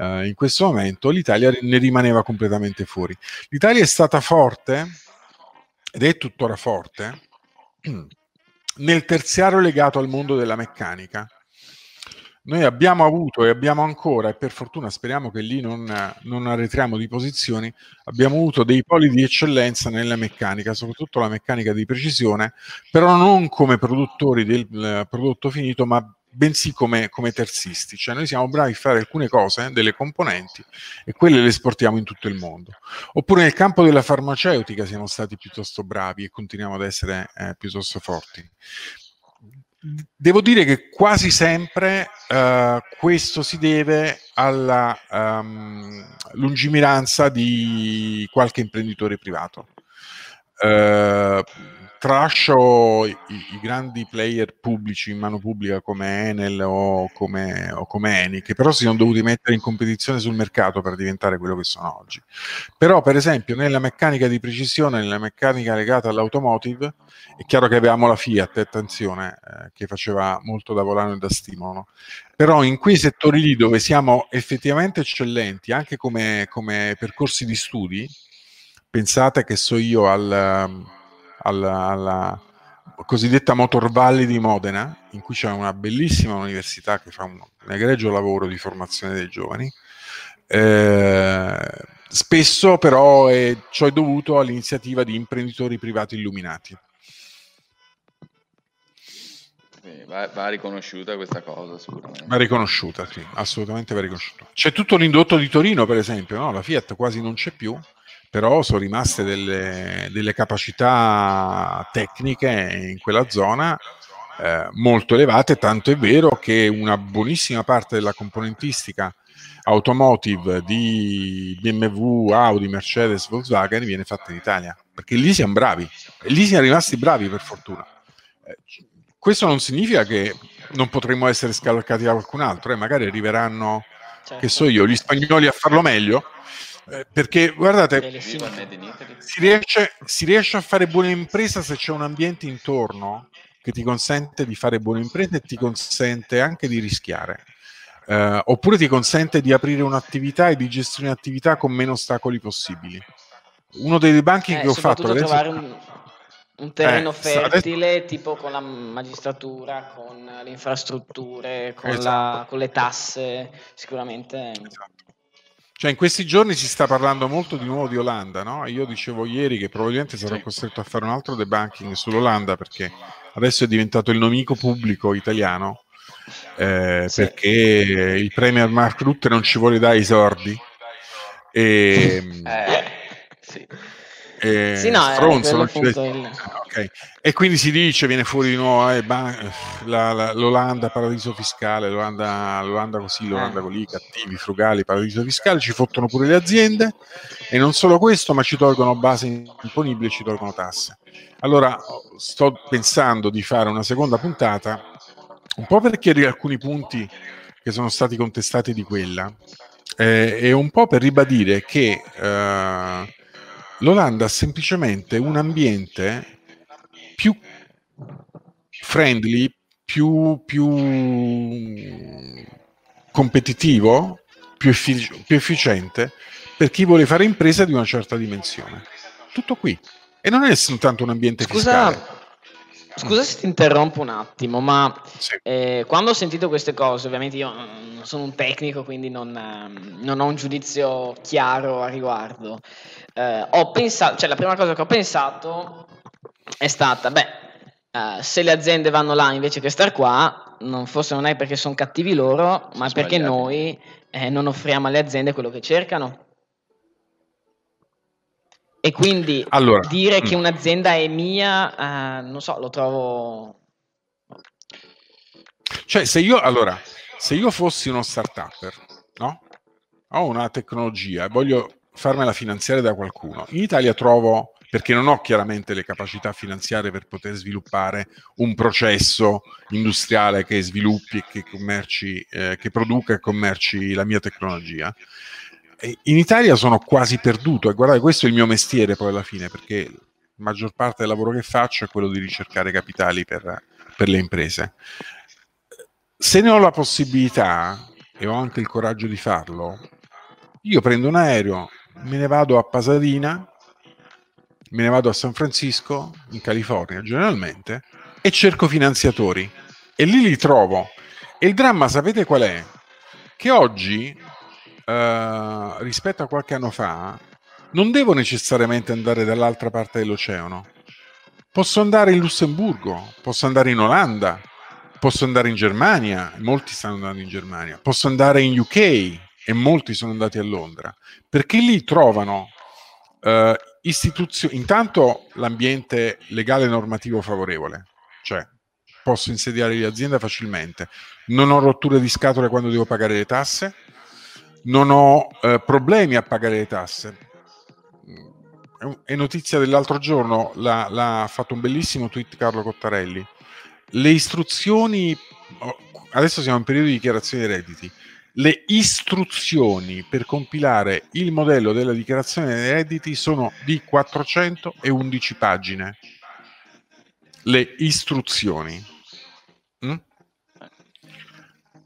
Uh, in questo momento l'Italia ne rimaneva completamente fuori. L'Italia è stata forte ed è tuttora forte nel terziario legato al mondo della meccanica. Noi abbiamo avuto e abbiamo ancora, e per fortuna speriamo che lì non, non arretriamo di posizioni, abbiamo avuto dei poli di eccellenza nella meccanica, soprattutto la meccanica di precisione, però non come produttori del eh, prodotto finito, ma bensì come, come, terzisti, cioè noi siamo bravi a fare alcune cose, delle componenti, e quelle le esportiamo in tutto il mondo. Oppure nel campo della farmaceutica siamo stati piuttosto bravi e continuiamo ad essere eh, piuttosto forti. Devo dire che quasi sempre uh, questo si deve alla um, lungimiranza di qualche imprenditore privato. Uh, tralascio i, i, grandi player pubblici in mano pubblica come Enel o come, o come Eni, che però si sono dovuti mettere in competizione sul mercato per diventare quello che sono oggi. Però, per esempio, nella meccanica di precisione, nella meccanica legata all'automotive, è chiaro che avevamo la Fiat, attenzione, eh, che faceva molto da volano e da stimolo. Però in quei settori lì dove siamo effettivamente eccellenti, anche come, come percorsi di studi, pensate che so io al alla, alla, cosiddetta Motor Valley di Modena, in cui c'è una bellissima università che fa un, un egregio lavoro di formazione dei giovani. Eh, spesso però è, ciò è dovuto all'iniziativa di imprenditori privati illuminati. Va, va, riconosciuta questa cosa sicuramente. Va riconosciuta, sì, assolutamente va riconosciuta. C'è tutto l'indotto di Torino, per esempio, no? la Fiat quasi non c'è più, però sono rimaste delle, delle capacità tecniche in quella zona eh, molto elevate, tanto è vero che una buonissima parte della componentistica automotive di BMW, Audi, Mercedes, Volkswagen viene fatta in Italia, perché lì siamo bravi, e lì siamo rimasti bravi per fortuna. Eh, questo non significa che non potremmo essere scavalcati da qualcun altro, eh, magari arriveranno, certo. che so io, gli spagnoli a farlo meglio, eh, perché guardate, si riesce, si riesce a fare buona impresa se c'è un ambiente intorno che ti consente di fare buona impresa e ti consente anche di rischiare. Uh, oppure ti consente di aprire un'attività e di gestire un'attività con meno ostacoli possibili. Uno dei banchi eh, che ho fatto... Trovare un, un terreno eh, fertile adesso... tipo con la magistratura, con le infrastrutture, con, esatto. la, con le tasse, sicuramente. Esatto. Cioè in questi giorni si sta parlando molto di nuovo di Olanda, no? Io dicevo ieri che probabilmente sarò costretto a fare un altro debunking sull'Olanda perché adesso è diventato il nemico pubblico italiano eh, sì. perché il premier Mark Rutte non ci vuole dare i sordi e, eh, sì. E sì, no, Stronzo il... okay. e quindi si dice viene fuori di nuovo eh, ban- la, la, l'Olanda paradiso fiscale l'Olanda, l'Olanda così l'Olanda eh. così cattivi frugali paradiso fiscale ci fottono pure le aziende e non solo questo ma ci tolgono base imponibili e ci tolgono tasse allora sto pensando di fare una seconda puntata un po' per chiarire alcuni punti che sono stati contestati di quella eh, e un po' per ribadire che eh, l'Olanda ha semplicemente un ambiente più friendly, più, più competitivo, più, effic- più efficiente per chi vuole fare impresa di una certa dimensione. Tutto qui. E non è soltanto un ambiente Scusa, fiscale. Scusa se ti interrompo un attimo, ma sì. eh, quando ho sentito queste cose, ovviamente io non sono un tecnico, quindi non, ehm, non ho un giudizio chiaro a riguardo. Eh, ho pensato, cioè la prima cosa che ho pensato è stata, beh, eh, se le aziende vanno là invece che star qua, non, forse non è perché sono cattivi loro, ma perché noi eh, non offriamo alle aziende quello che cercano. E quindi allora, dire mh. che mm. un'azienda è mia, eh, non so, lo trovo... Cioè, se io, allora, se io fossi uno start-upper, no? Ho una tecnologia e voglio farmela finanziare da qualcuno. In Italia trovo, perché non ho chiaramente le capacità finanziarie per poter sviluppare un processo industriale che sviluppi e che, commerci, eh, che produca e commerci la mia tecnologia, in Italia sono quasi perduto e guardate, questo è il mio mestiere poi alla fine, perché la maggior parte del lavoro che faccio è quello di ricercare capitali per, per le imprese. Se ne ho la possibilità e ho anche il coraggio di farlo, io prendo un aereo, me ne vado a Pasadena, me ne vado a San Francisco, in California generalmente, e cerco finanziatori. E lì li trovo. E il dramma, sapete qual è? Che oggi eh, rispetto a qualche anno fa, non devo necessariamente andare dall'altra parte dell'oceano. Posso andare in Lussemburgo, posso andare in Olanda, posso andare in Germania, molti stanno andando in Germania, posso andare in UK e molti sono andati a Londra, perché lì trovano uh, istituzioni, intanto l'ambiente legale e normativo favorevole, cioè posso insediare l'azienda facilmente, non ho rotture di scatole quando devo pagare le tasse, non ho eh, problemi a pagare le tasse. È notizia dell'altro giorno, l'ha, l'ha fatto un bellissimo tweet Carlo Cottarelli. Le istruzioni, oh, adesso siamo in periodo di dichiarazione dei redditi, le istruzioni per compilare il modello della dichiarazione dei redditi sono di 411 pagine. Le istruzioni.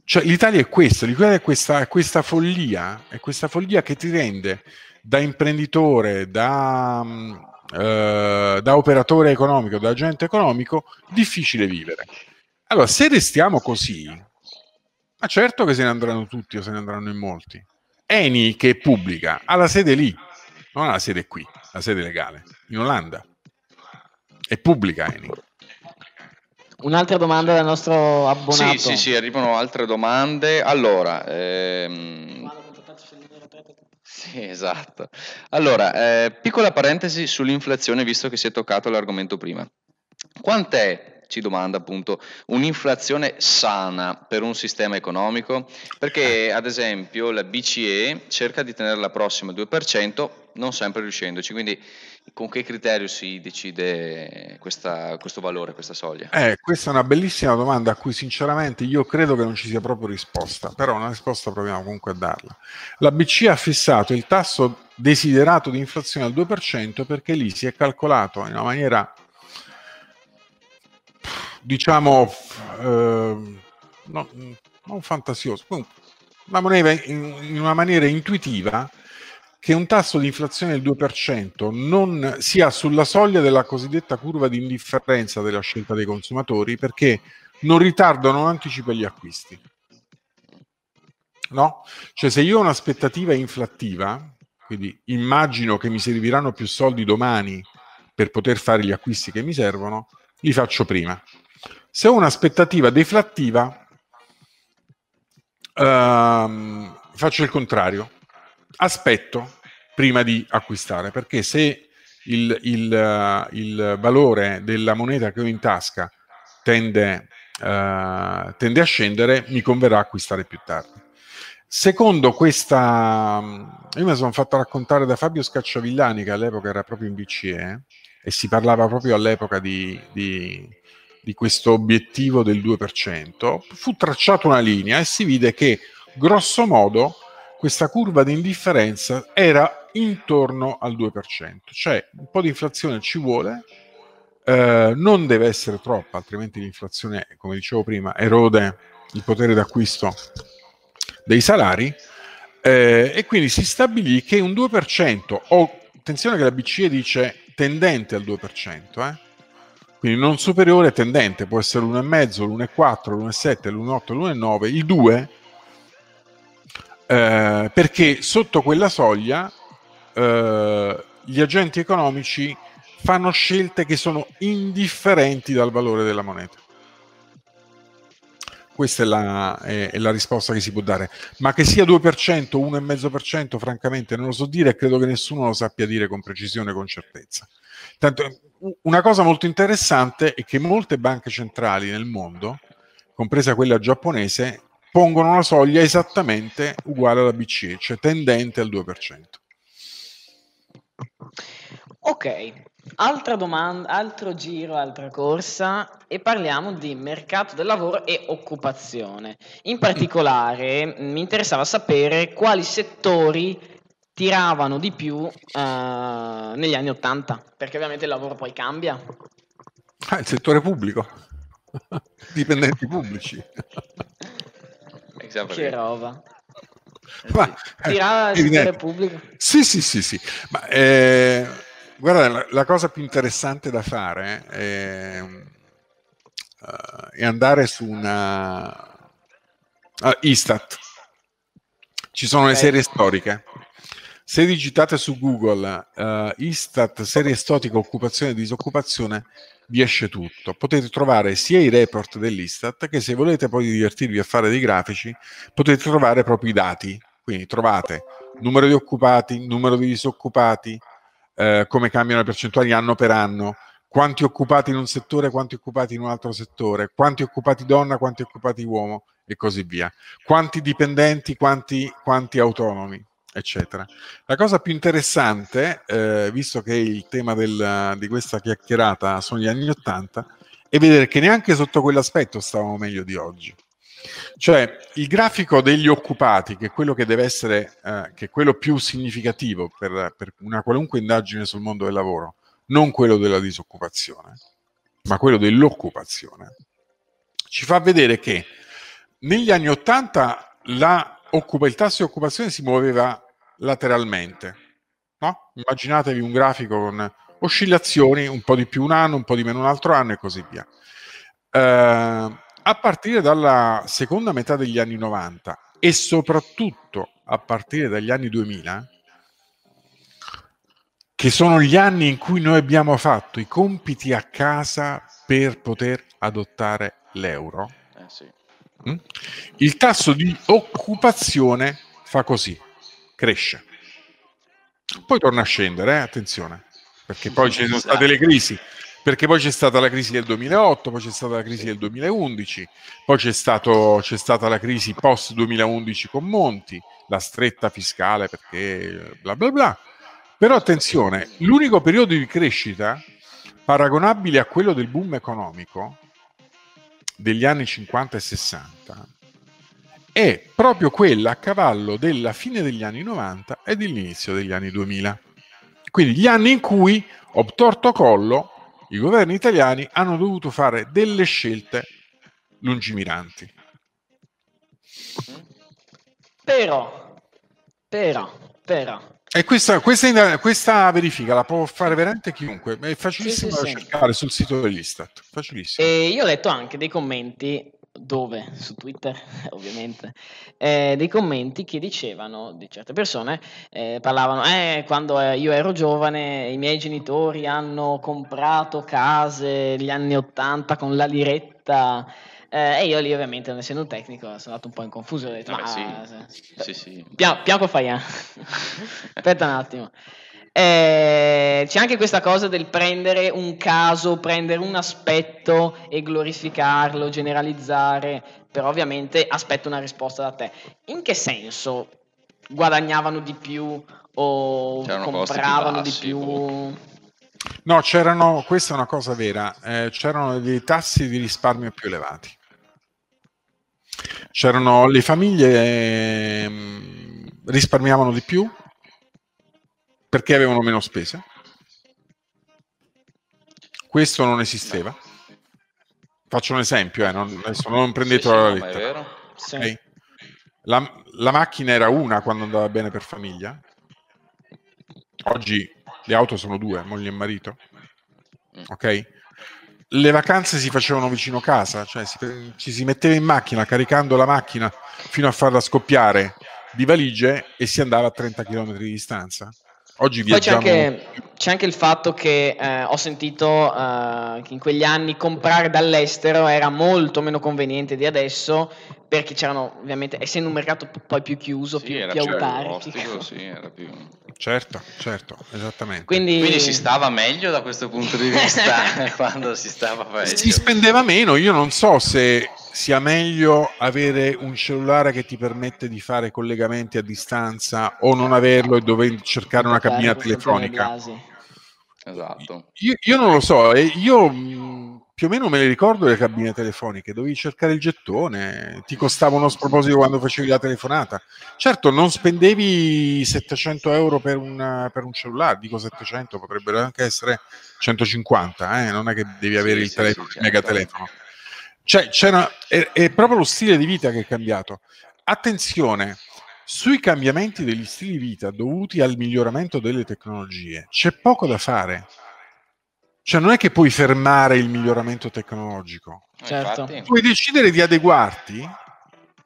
Mm? Cioè, l'Italia è questa, l'Italia è questa, questa follia, è questa follia che ti rende da imprenditore, da, eh, da operatore economico, da agente economico, difficile vivere. Allora, se restiamo così, ma certo che se ne andranno tutti o se ne andranno in molti. Eni, che è pubblica, ha la sede lì, non ha la sede qui, la sede legale, in Olanda. È pubblica Eni. Un'altra domanda dal nostro abbonato. Sì, sì, sì, arrivano altre domande. Allora, ehm... Sì, esatto. Allora, eh, piccola parentesi sull'inflazione, visto che si è toccato l'argomento prima. Quant'è ci domanda appunto un'inflazione sana per un sistema economico? Perché ad esempio la BCE cerca di tenerla prossima al 2%, non sempre riuscendoci, quindi con che criterio si decide questa, questo valore, questa soglia? Eh, questa è una bellissima domanda a cui sinceramente io credo che non ci sia proprio risposta, però una risposta proviamo comunque a darla. La BCE ha fissato il tasso desiderato di inflazione al 2% perché lì si è calcolato in una maniera diciamo, eh, no, non fantasioso, una moneta in, in una maniera intuitiva che un tasso di inflazione del 2% non sia sulla soglia della cosiddetta curva di indifferenza della scelta dei consumatori perché non ritardano non anticipa gli acquisti. No? Cioè se io ho un'aspettativa inflattiva, quindi immagino che mi serviranno più soldi domani per poter fare gli acquisti che mi servono, li faccio prima. Se ho un'aspettativa deflattiva, ehm, faccio il contrario. Aspetto prima di acquistare, perché se il, il, uh, il valore della moneta che ho in tasca tende, uh, tende a scendere, mi converrà acquistare più tardi. Secondo questa, io mi sono fatto raccontare da Fabio Scacciavillani, che all'epoca era proprio in BCE, e si parlava proprio all'epoca di, di di questo obiettivo del 2%, fu tracciata una linea e si vide che grosso modo questa curva di indifferenza era intorno al 2%, cioè un po' di inflazione ci vuole, eh, non deve essere troppa, altrimenti l'inflazione, come dicevo prima, erode il potere d'acquisto dei salari eh, e quindi si stabilì che un 2%, o attenzione che la BCE dice tendente al 2%, eh, quindi non superiore tendente, può essere l'1,5, l'1,4, l'1,7, l'1,8, l'1,9, il 2, eh, perché sotto quella soglia eh, gli agenti economici fanno scelte che sono indifferenti dal valore della moneta. Questa è la, è, è la, risposta che si può dare. Ma che sia 2%, 1,5%, francamente non lo so dire e credo che nessuno lo sappia dire con precisione, con certezza. Tanto, una cosa molto interessante è che molte banche centrali nel mondo, compresa quella giapponese, pongono una soglia esattamente uguale alla BCE, cioè tendente al 2%. Ok, altra domanda, altro giro, altra corsa e parliamo di mercato del lavoro e occupazione. In particolare mi interessava sapere quali settori tiravano di più uh, negli anni Ottanta, perché ovviamente il lavoro poi cambia. Ah, il settore pubblico, dipendenti pubblici. che roba. Ma, eh, Tirava il settore pubblico? Sì, sì, sì, sì. Ma, eh, guarda, la, la, cosa più interessante da fare è, uh, è andare su una uh, Istat. Ci sono okay. le serie storiche se digitate su Google uh, Istat, serie stotica, occupazione e disoccupazione, vi esce tutto. Potete trovare sia i report dell'Istat che se volete poi divertirvi a fare dei grafici, potete trovare proprio i dati. Quindi trovate numero di occupati, numero di disoccupati, eh, come cambiano le percentuali anno per anno, quanti occupati in un settore, quanti occupati in un altro settore, quanti occupati donna, quanti occupati uomo e così via. Quanti dipendenti, quanti, quanti autonomi eccetera. La cosa più interessante, eh, visto che il tema del, di questa chiacchierata sono gli anni Ottanta, è vedere che neanche sotto quell'aspetto stavamo meglio di oggi. Cioè, il grafico degli occupati, che è quello che deve essere, eh, che è quello più significativo per, per una qualunque indagine sul mondo del lavoro, non quello della disoccupazione, ma quello dell'occupazione, ci fa vedere che negli anni Ottanta il tasso di occupazione si muoveva lateralmente. No? Immaginatevi un grafico con oscillazioni, un po' di più un anno, un po' di meno un altro anno e così via. Eh, a partire dalla seconda metà degli anni 90 e soprattutto a partire dagli anni 2000, che sono gli anni in cui noi abbiamo fatto i compiti a casa per poter adottare l'euro, eh sì. Mm? il tasso di occupazione fa così, cresce. Poi torna a scendere, eh? attenzione, perché poi ci sono state le crisi, perché poi c'è stata la crisi del 2008, poi c'è stata la crisi del 2011, poi c'è, stato, c'è stata la crisi post 2011 con Monti, la stretta fiscale perché bla bla bla. Però attenzione, l'unico periodo di crescita paragonabile a quello del boom economico degli anni 50 e 60 è proprio quella a cavallo della fine degli anni 90 e dell'inizio degli anni 2000. Quindi gli anni in cui, obtorto collo, i governi italiani hanno dovuto fare delle scelte lungimiranti. Però, però, però, e questa, questa, questa, verifica la può fare veramente chiunque, è facilissimo sì, sì, da cercare sul sito dell'Istat. Facilissimo. E io ho letto anche dei commenti dove? Su Twitter, ovviamente, eh, dei commenti che dicevano di certe persone, eh, parlavano, eh, quando eh, io ero giovane i miei genitori hanno comprato case negli anni Ottanta con la liretta eh, e io lì ovviamente non essendo un tecnico sono andato un po' in confusione. Ho detto, ma, sì. sì, sì. Piano, piano fai? Aspetta un attimo. Eh, c'è anche questa cosa del prendere un caso, prendere un aspetto e glorificarlo, generalizzare, però ovviamente aspetto una risposta da te. In che senso guadagnavano di più o c'erano compravano di più? Boh. No, c'erano, questa è una cosa vera, eh, c'erano dei tassi di risparmio più elevati. C'erano le famiglie eh, risparmiavano di più perché avevano meno spese. Questo non esisteva. Faccio un esempio, eh, non, adesso non prendetelo sì, sì, la lettera. Sì. Okay. La, la macchina era una quando andava bene per famiglia. Oggi le auto sono due, moglie e marito. Mm. Ok? le vacanze si facevano vicino casa, cioè si, ci si metteva in macchina caricando la macchina fino a farla scoppiare di valigie e si andava a 30 km di distanza. Oggi viaggiamo... Poi c'è anche, c'è anche il fatto che eh, ho sentito eh, che in quegli anni comprare dall'estero era molto meno conveniente di adesso perché c'erano ovviamente, essendo un mercato poi più chiuso, sì, più, più autarchico. Sì, era più... Certo, certo, esattamente. Quindi... Quindi... si stava meglio da questo punto di vista quando si stava peggio. Si spendeva meno, io non so se sia meglio avere un cellulare che ti permette di fare collegamenti a distanza o non averlo e dover cercare una cabina telefonica. Esatto. Io, io, non lo so, io più o meno me le ricordo le cabine telefoniche, dovevi cercare il gettone, ti costava uno sproposito quando facevi la telefonata. Certo, non spendevi 700 euro per un, per un cellulare, dico 700, potrebbero anche essere 150, eh? non è che devi avere sì, il, telefono, sì, il mega certo. telefono. Cioè, è, è proprio lo stile di vita che è cambiato. Attenzione, sui cambiamenti degli stili di vita dovuti al miglioramento delle tecnologie c'è poco da fare. Cioè non è che puoi fermare il miglioramento tecnologico. Certo. Puoi decidere di adeguarti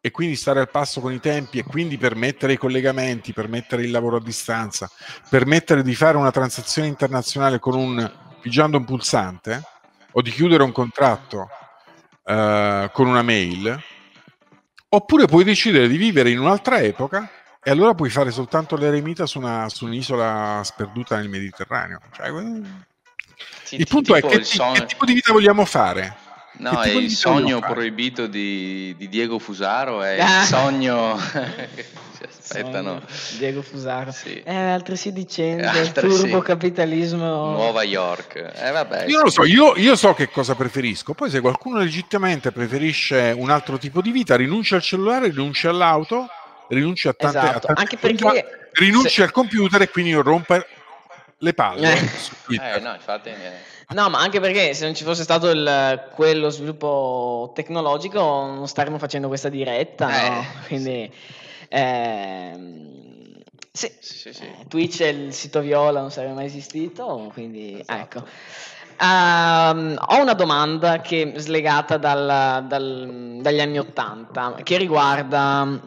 e quindi stare al passo con i tempi e quindi permettere i collegamenti, permettere il lavoro a distanza, permettere di fare una transazione internazionale con un pigiando un pulsante o di chiudere un contratto uh, con una mail, oppure puoi decidere di vivere in un'altra epoca e allora puoi fare soltanto l'eremita su, una, su un'isola sperduta nel Mediterraneo. Cioè, il punto è che, son... che tipo di vita vogliamo fare? No, è il sogno proibito di, di, Diego Fusaro, è ah. il sogno... Aspettano. Diego Fusaro. Sì. È altresì dicendo il turbo capitalismo. Nuova York. Eh, vabbè, io lo so, io, io, so che cosa preferisco. Poi se qualcuno legittimamente preferisce un altro tipo di vita, rinuncia al cellulare, rinuncia all'auto, rinuncia a tante, esatto. a tante Anche perché rinuncia se... al computer e quindi rompe le palle. Eh. eh no, infatti... Eh. No, ma anche perché se non ci fosse stato il, quello sviluppo tecnologico non staremmo facendo questa diretta, eh, no? Quindi... Sì. Ehm, Sì, sì, sì. Eh, Twitch è il sito viola, non sarebbe mai esistito, quindi esatto. ecco. Um, ho una domanda che è slegata dal, dal, dagli anni Ottanta, che riguarda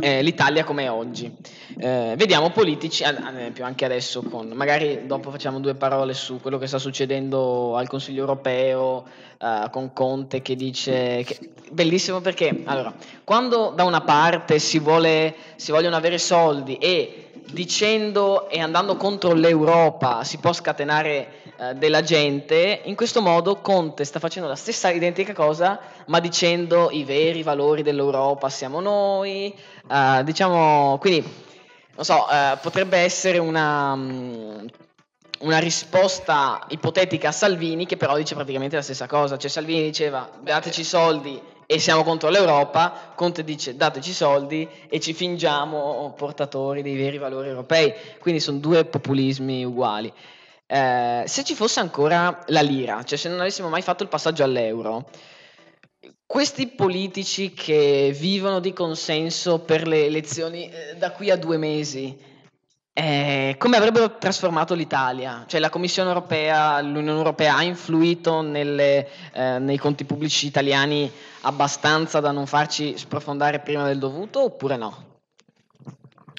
eh, l'Italia come è oggi. Eh, vediamo politici, ad esempio anche adesso con, magari dopo facciamo due parole su quello che sta succedendo al Consiglio europeo eh, con Conte che dice, che, bellissimo perché allora, quando da una parte si, vuole, si vogliono avere soldi e dicendo e andando contro l'Europa si può scatenare eh, della gente, in questo modo Conte sta facendo la stessa identica cosa, ma dicendo i veri valori dell'Europa siamo noi, eh, diciamo, quindi, non so, eh, potrebbe essere una, mm, una risposta ipotetica a Salvini che però dice praticamente la stessa cosa, cioè Salvini diceva dateci soldi e siamo contro l'Europa, Conte dice dateci soldi e ci fingiamo portatori dei veri valori europei, quindi sono due populismi uguali. Eh, se ci fosse ancora la lira, cioè se non avessimo mai fatto il passaggio all'euro, questi politici che vivono di consenso per le elezioni eh, da qui a due mesi, eh, come avrebbero trasformato l'Italia? Cioè la Commissione europea, l'Unione europea ha influito nelle, eh, nei conti pubblici italiani abbastanza da non farci sprofondare prima del dovuto oppure no?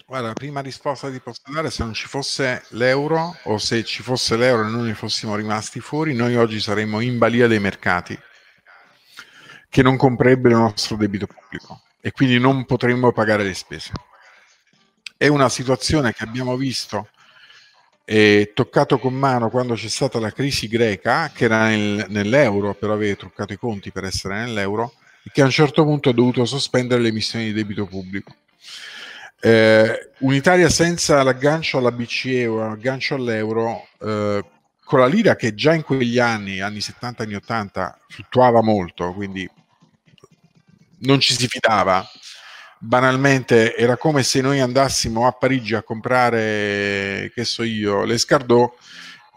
Guarda, la prima risposta che ti posso dare, se non ci fosse l'euro o se ci fosse l'euro e noi ne fossimo rimasti fuori, noi oggi saremmo in balia dei mercati che non comprerebbero il nostro debito pubblico e quindi non potremmo pagare le spese. È una situazione che abbiamo visto e toccato con mano quando c'è stata la crisi greca, che era nel, nell'euro, però aveva truccato i conti per essere nell'euro, e che a un certo punto ha dovuto sospendere le emissioni di debito pubblico. Eh, Un'Italia senza l'aggancio alla BCE o l'aggancio all'euro, eh, con la lira che già in quegli anni, anni 70, anni 80, fluttuava molto, quindi non ci si fidava, banalmente era come se noi andassimo a Parigi a comprare, che so io, l'escardot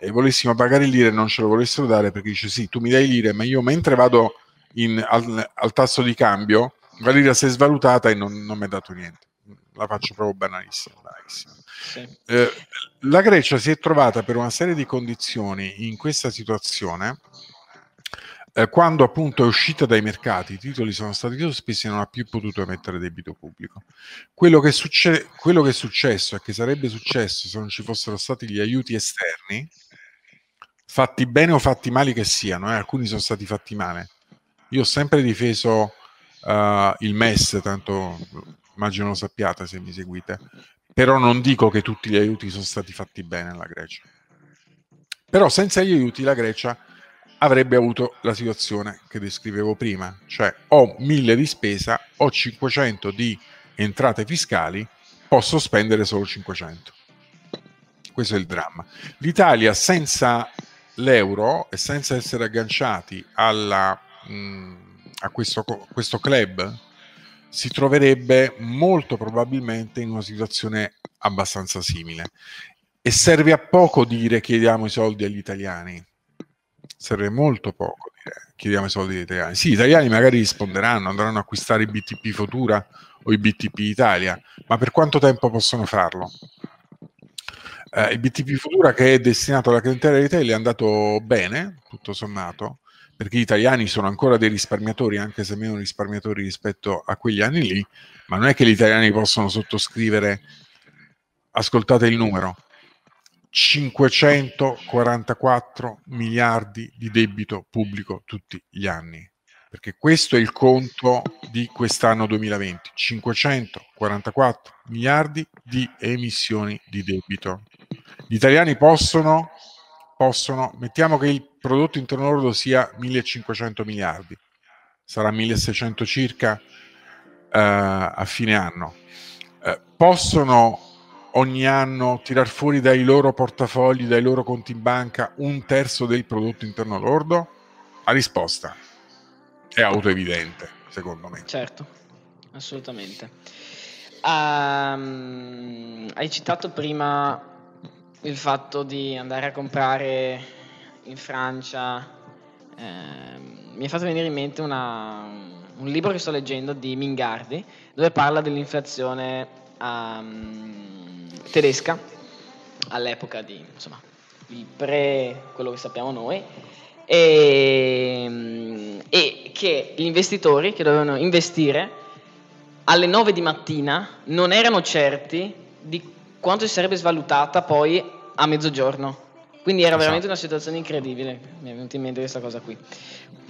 e volessimo pagare lire e non ce lo volessero dare perché dice sì, tu mi dai lire, ma io mentre vado in, al, al, tasso di cambio, la lira si è svalutata e non, non mi ha dato niente. La faccio proprio banalissima. banalissima. Sì. Eh, la Grecia si è trovata per una serie di condizioni in questa situazione eh, quando appunto è uscita dai mercati, i titoli sono stati sospesi e non ha più potuto emettere debito pubblico. Quello che, succe- quello che è successo e che sarebbe successo se non ci fossero stati gli aiuti esterni, fatti bene o fatti male che siano, eh, alcuni sono stati fatti male. Io ho sempre difeso uh, il MES, tanto immagino lo sappiate se mi seguite, però non dico che tutti gli aiuti sono stati fatti bene alla Grecia. Però senza gli aiuti la Grecia avrebbe avuto la situazione che descrivevo prima, cioè ho 1000 di spesa, ho 500 di entrate fiscali, posso spendere solo 500. Questo è il dramma. L'Italia senza l'euro e senza essere agganciati alla, mh, mm, a questo, questo club si troverebbe molto probabilmente in una situazione abbastanza simile. E serve a poco dire chiediamo i soldi agli italiani, serve molto poco dire chiediamo i soldi agli italiani. Sì, gli italiani magari risponderanno, andranno a acquistare i BTP Futura o i BTP Italia, ma per quanto tempo possono farlo? Eh, il BTP Futura che è destinato alla clientela retail è andato bene, tutto sommato, perché gli italiani sono ancora dei risparmiatori, anche se meno risparmiatori rispetto a quegli anni lì, ma non è che gli italiani possono sottoscrivere, ascoltate il numero, 544 miliardi di debito pubblico tutti gli anni, perché questo è il conto di quest'anno 2020, 544 miliardi di emissioni di debito. Gli italiani possono, possono, mettiamo che il prodotto interno lordo sia 1500 miliardi, sarà 1600 circa uh, a fine anno, uh, possono ogni anno tirar fuori dai loro portafogli, dai loro conti in banca un terzo del prodotto interno lordo? La risposta è autoevidente, secondo me. Certo, assolutamente. Um, hai citato prima il fatto di andare a comprare in Francia. Eh, mi è fatto venire in mente una, un libro che sto leggendo di Mingardi, dove parla dell'inflazione um, tedesca all'epoca di, insomma, il pre quello che sappiamo noi e, ehm, e che gli investitori che dovevano investire alle 9 di mattina non erano certi di quanto si sarebbe svalutata poi a mezzogiorno. Quindi era esatto. veramente una situazione incredibile, mi è venuta in mente questa cosa qui.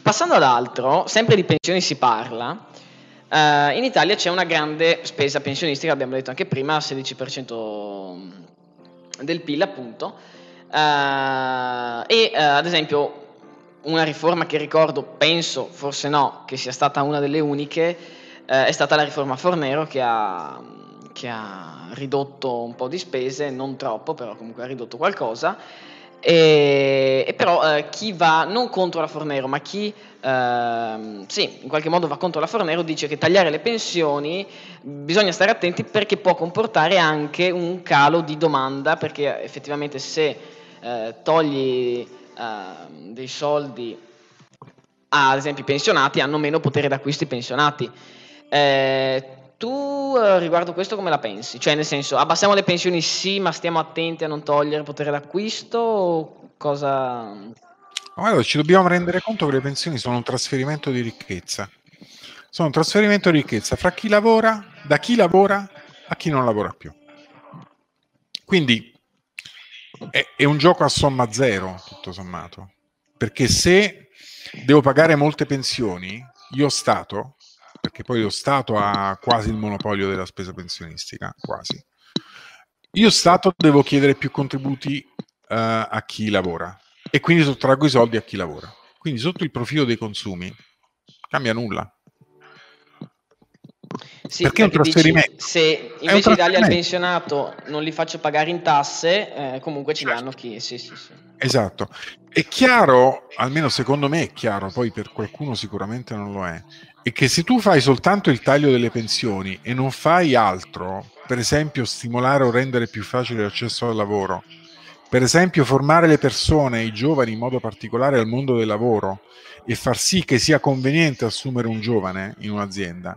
Passando ad altro, sempre di pensioni si parla, uh, in Italia c'è una grande spesa pensionistica, abbiamo detto anche prima, 16% del PIL appunto, uh, e uh, ad esempio una riforma che ricordo, penso, forse no, che sia stata una delle uniche, è stata la riforma Fornero che ha che ha ridotto un po' di spese, non troppo, però comunque ha ridotto qualcosa. E, e però eh, chi va non contro la Fornero, ma chi eh, sì, in qualche modo va contro la Fornero, dice che tagliare le pensioni bisogna stare attenti perché può comportare anche un calo di domanda, perché effettivamente se eh, togli ehm, dei soldi ad esempio i pensionati, hanno meno potere d'acquisto i pensionati. Eh, tu eh, riguardo questo come la pensi? Cioè, nel senso, abbassiamo le pensioni sì, ma stiamo attenti a non togliere potere d'acquisto o cosa... Allora, ci dobbiamo rendere conto che le pensioni sono un trasferimento di ricchezza. Sono un trasferimento di ricchezza fra chi lavora, da chi lavora a chi non lavora più. Quindi è, è un gioco a somma zero, tutto sommato. Perché se devo pagare molte pensioni, io Stato, perché poi lo Stato ha quasi il monopolio della spesa pensionistica, quasi. Io Stato devo chiedere più contributi uh, a chi lavora e quindi sottraggo i soldi a chi lavora. Quindi sotto il profilo dei consumi cambia nulla. Sì, perché è un trasferimento. Dici, se invece di darli al pensionato non li faccio pagare in tasse, eh, comunque ci certo. danno chi. Sì, sì, sì. Esatto. È chiaro, almeno secondo me è chiaro, poi per qualcuno sicuramente non lo è, è che se tu fai soltanto il taglio delle pensioni e non fai altro, per esempio stimolare o rendere più facile l'accesso al lavoro, per esempio formare le persone, i giovani in modo particolare al mondo del lavoro e far sì che sia conveniente assumere un giovane in un'azienda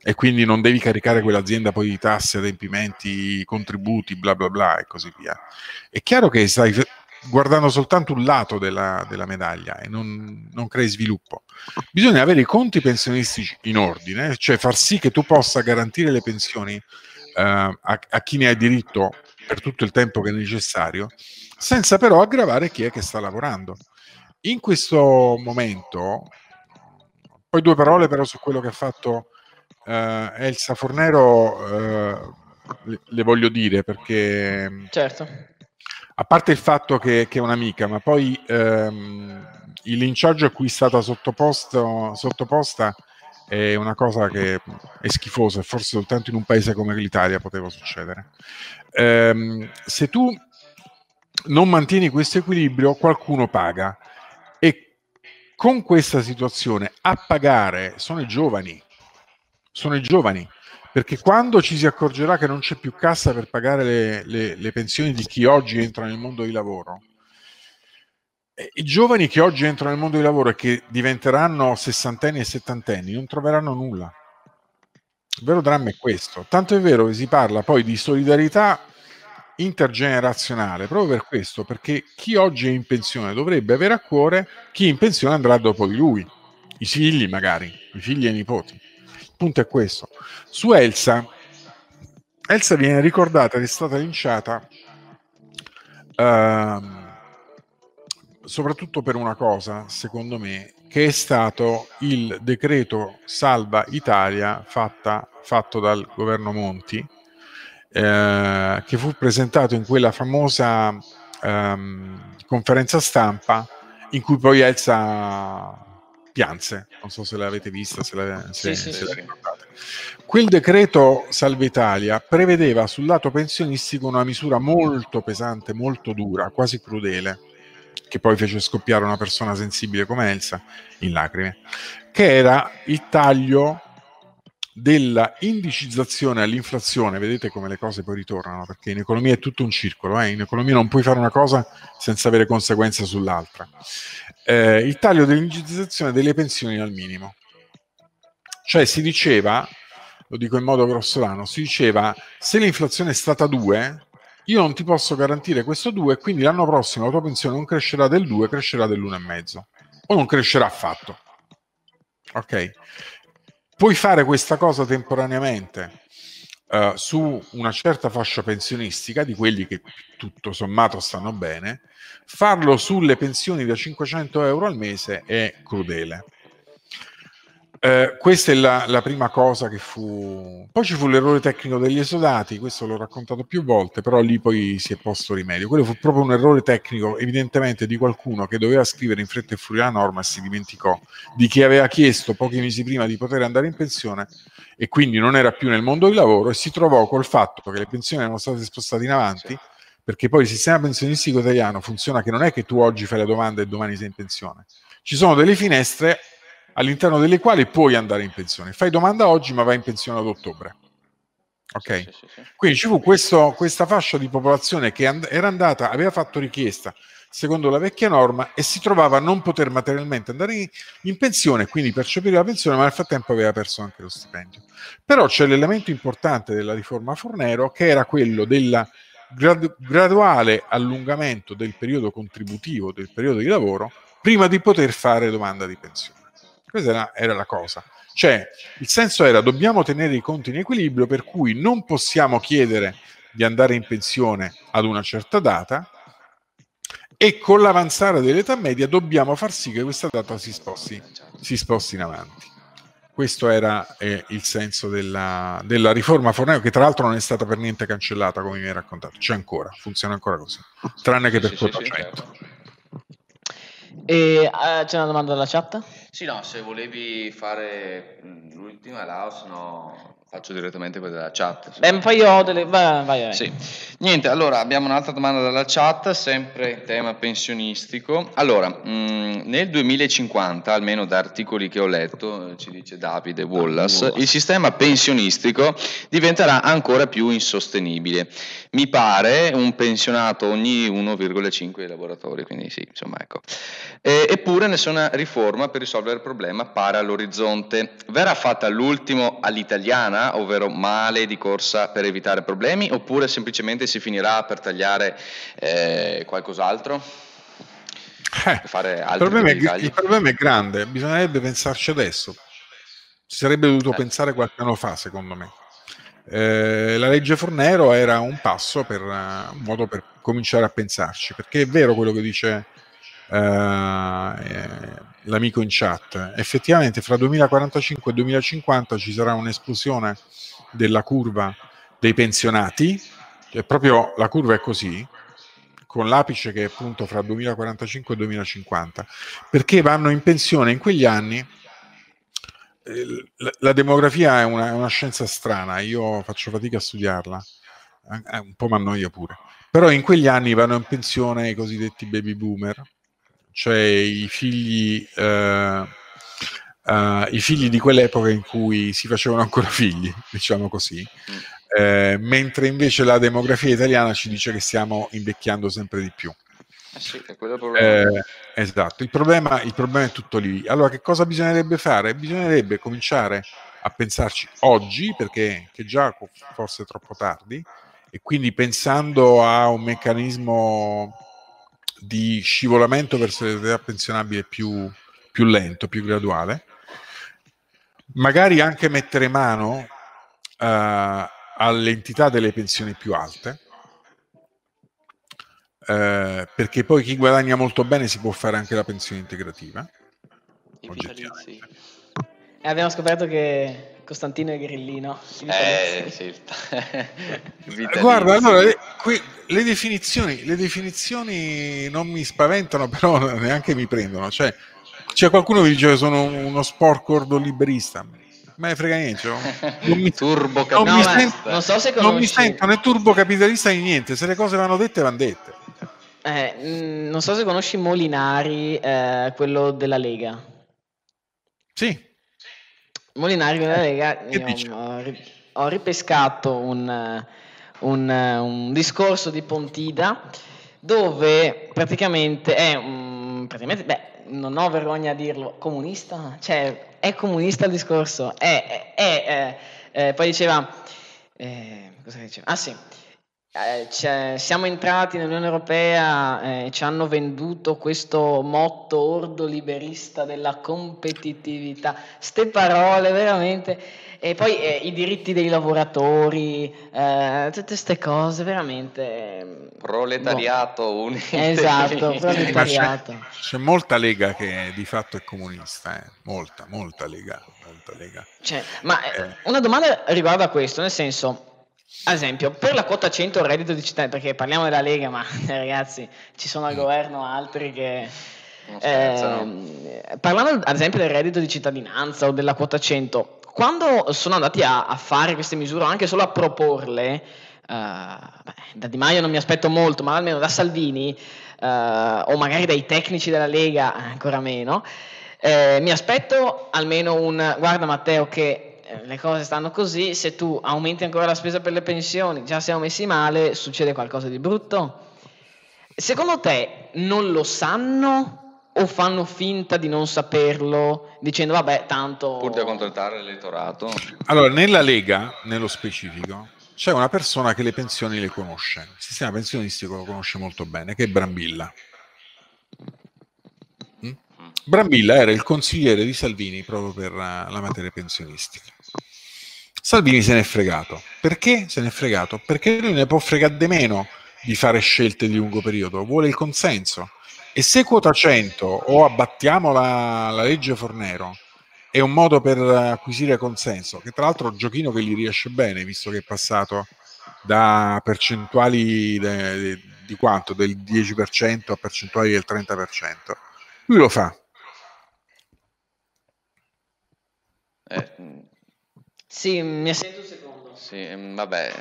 e quindi non devi caricare quell'azienda poi di tasse, adempimenti, contributi, bla bla bla e così via. È chiaro che stai guardando soltanto un lato della, della medaglia e non, non, crei sviluppo. Bisogna avere i conti pensionistici in ordine, cioè far sì che tu possa garantire le pensioni eh, a, a chi ne ha diritto per tutto il tempo che è necessario, senza però aggravare chi è che sta lavorando. In questo momento, poi due parole però su quello che ha fatto eh, Elsa Fornero, eh, le, le, voglio dire perché... Certo a parte il fatto che, che è un'amica, ma poi ehm, il linciaggio a cui è stata sottoposta è una cosa che è schifosa e forse soltanto in un paese come l'Italia poteva succedere. Ehm, se tu non mantieni questo equilibrio, qualcuno paga. E con questa situazione a pagare sono i giovani, sono i giovani perché quando ci si accorgerà che non c'è più cassa per pagare le, le, le pensioni di chi oggi entra nel mondo di lavoro, eh, i giovani che oggi entrano nel mondo di lavoro e che diventeranno sessantenni e settantenni non troveranno nulla. Il vero dramma è questo. Tanto è vero che si parla poi di solidarietà intergenerazionale proprio per questo, perché chi oggi è in pensione dovrebbe avere a cuore chi in pensione andrà dopo di lui, i figli magari, i figli e i nipoti punto è questo. Su Elsa, Elsa viene ricordata è stata linciata uh, soprattutto per una cosa, secondo me, che è stato il decreto Salva Italia fatta, fatto dal governo Monti, eh, che fu presentato in quella famosa ehm, conferenza stampa in cui poi Elsa pianse, non so se l'avete vista, se, la, se, sì, se sì, la ricordate. Quel decreto Salve Italia prevedeva sul lato pensionistico una misura molto pesante, molto dura, quasi crudele, che poi fece scoppiare una persona sensibile come Elsa in lacrime, che era il taglio della indicizzazione all'inflazione, vedete come le cose poi ritornano, perché in economia è tutto un circolo, eh? in economia non puoi fare una cosa senza avere conseguenze sull'altra eh, il taglio dell'indicizzazione delle pensioni al minimo. Cioè si diceva lo dico in modo grossolano, si diceva se l'inflazione è stata 2, io non ti posso garantire questo 2 quindi l'anno prossimo la tua pensione non crescerà del 2, crescerà dell'1,5 o non crescerà affatto. Ok? Puoi fare questa cosa temporaneamente uh, su una certa fascia pensionistica, di quelli che tutto sommato stanno bene, farlo sulle pensioni da 500 euro al mese è crudele. Eh, questa è la, la, prima cosa che fu. Poi ci fu l'errore tecnico degli esodati, questo l'ho raccontato più volte, però lì poi si è posto rimedio. Quello fu proprio un errore tecnico, evidentemente, di qualcuno che doveva scrivere in fretta e furia la norma e si dimenticò di chi aveva chiesto pochi mesi prima di poter andare in pensione e quindi non era più nel mondo del lavoro e si trovò col fatto che le pensioni erano state spostate in avanti. Perché poi il sistema pensionistico italiano funziona che non è che tu oggi fai la domanda e domani sei in pensione. Ci sono delle finestre all'interno delle quali puoi andare in pensione. Fai domanda oggi, ma vai in pensione ad ottobre. Ok? Sì, sì, sì, Quindi ci fu questo, questa fascia di popolazione che and- era andata, aveva fatto richiesta secondo la vecchia norma e si trovava a non poter materialmente andare in, in pensione, quindi percepire la pensione, ma nel frattempo aveva perso anche lo stipendio. Però c'è l'elemento importante della riforma Fornero che era quello del grad- graduale allungamento del periodo contributivo, del periodo di lavoro, prima di poter fare domanda di pensione. Questa era, era la cosa. Cioè, il senso era dobbiamo tenere i conti in equilibrio, per cui non possiamo chiedere di andare in pensione ad una certa data e con l'avanzare dell'età media dobbiamo far sì che questa data si sposti, si sposti in avanti. Questo era eh, il senso della, della, riforma Fornero, che tra l'altro non è stata per niente cancellata, come mi hai raccontato. C'è ancora, funziona ancora così, tranne che per sì, quota sì, 100. Certo. E uh, c'è una domanda dalla chat? Sì, no, se volevi fare l'ultima, Laos, no, Faccio direttamente quella della chat. Beh, poi io ho delle... Vai, vai, vai. Sì. Niente, allora abbiamo un'altra domanda dalla chat, sempre in tema pensionistico. Allora, mh, nel 2050, almeno da articoli che ho letto, ci dice Davide Wallace, Wallace, il sistema pensionistico diventerà ancora più insostenibile. Mi pare un pensionato ogni 1,5 lavoratori, quindi sì, insomma, ecco. E, eppure nessuna riforma per risolvere il problema pare all'orizzonte. Verrà fatta l'ultimo all'italiana? ovvero male di corsa per evitare problemi, oppure semplicemente si finirà per tagliare eh, qualcos'altro? Eh, il, problema è, il, problema è, grande, bisognerebbe pensarci adesso. Si sarebbe dovuto eh. pensare qualche anno fa, secondo me. Eh, la legge Fornero era un passo per un modo per cominciare a pensarci, perché è vero quello che dice uh, l'amico in chat. Effettivamente fra 2045 e 2050 ci sarà un'esplosione della curva dei pensionati, cioè proprio la curva è così, con l'apice che è appunto fra 2045 e 2050, perché vanno in pensione in quegli anni. Eh, la, demografia è una, è una, scienza strana, io faccio fatica a studiarla, un po' mi annoia pure, però in quegli anni vanno in pensione i cosiddetti baby boomer, cioè i figli, uh, uh, i figli di quell'epoca in cui si facevano ancora figli, diciamo così, eh, mentre invece la demografia italiana ci dice che stiamo invecchiando sempre di più. Eh sì, il. Eh, esatto, il problema, il problema è tutto lì. Allora, che cosa bisognerebbe fare? Bisognerebbe cominciare a pensarci oggi, perché che già forse è troppo tardi, e quindi pensando a un meccanismo di scivolamento verso l'età pensionabile più, più lento, più graduale. Magari anche mettere mano uh, all'entità delle pensioni più alte, uh, perché poi chi guadagna molto bene si può fare anche la pensione integrativa. E abbiamo scoperto che Costantino e Grillino. Eh, sì. Guarda, allora, le, qui, le, definizioni, le definizioni non mi spaventano, però neanche mi prendono. Cioè, c'è qualcuno che dice che sono uno sporco liberista. Ma ne frega niente. Non mi, turbo non, mi sento, non, so se non mi sento né turbocapitalista né niente. Se le cose vanno dette, vanno dette. Eh, mm, non so se conosci Molinari, eh, quello della Lega. Sì. Molinari della Lega, ho, ho, ripescato un, un, un, discorso di Pontida dove praticamente è un, praticamente, beh, non ho vergogna a dirlo, comunista, cioè è comunista il discorso, è, è, è Eh, poi diceva, eh, cosa diceva? Ah sì, eh, siamo entrati nell'Unione Europea e eh, ci hanno venduto questo motto ordo liberista della competitività. Ste parole veramente. E poi eh, i diritti dei lavoratori, eh, tutte queste cose veramente. Mm, proletariato boh. unito. Esatto, proletariato. C'è, c'è, molta lega che di fatto è comunista, eh. molta, molta lega. Molta lega. Cioè, ma eh, una domanda riguardo a questo, nel senso ad esempio, per la quota 100 reddito di cittadinanza, perché parliamo della Lega, ma ragazzi, ci sono al mm. governo altri che... Eh, parlando ad esempio del reddito di cittadinanza o della quota 100, quando sono andati a, a fare queste misure, anche solo a proporle, Uh, beh, da Di Maio non mi aspetto molto, ma almeno da Salvini uh, o magari dai tecnici della Lega ancora meno, eh, mi aspetto almeno un guarda Matteo che le cose stanno così, se tu aumenti ancora la spesa per le pensioni, già siamo messi male, succede qualcosa di brutto? Secondo te non lo sanno o fanno finta di non saperlo dicendo vabbè tanto... Pur di accontentare l'elettorato? Allora, nella Lega, nello specifico, c'è una persona che le pensioni le conosce, il sistema pensionistico lo conosce molto bene, che è Brambilla. Mm? Brambilla era il consigliere di Salvini proprio per la materia pensionistica. Salvini se n'è fregato. Perché se n'è fregato? Perché lui ne può fregare di meno di fare scelte di lungo periodo, vuole il consenso. E se quota 100 o abbattiamo la, la legge Fornero è un modo per acquisire consenso, che tra l'altro è un giochino che gli riesce bene, visto che è passato da percentuali de, de, di quanto? Del 10% a percentuali del 30%. Lui lo fa. Eh, sì, mi assento un secondo. Sì, mm, vabbè.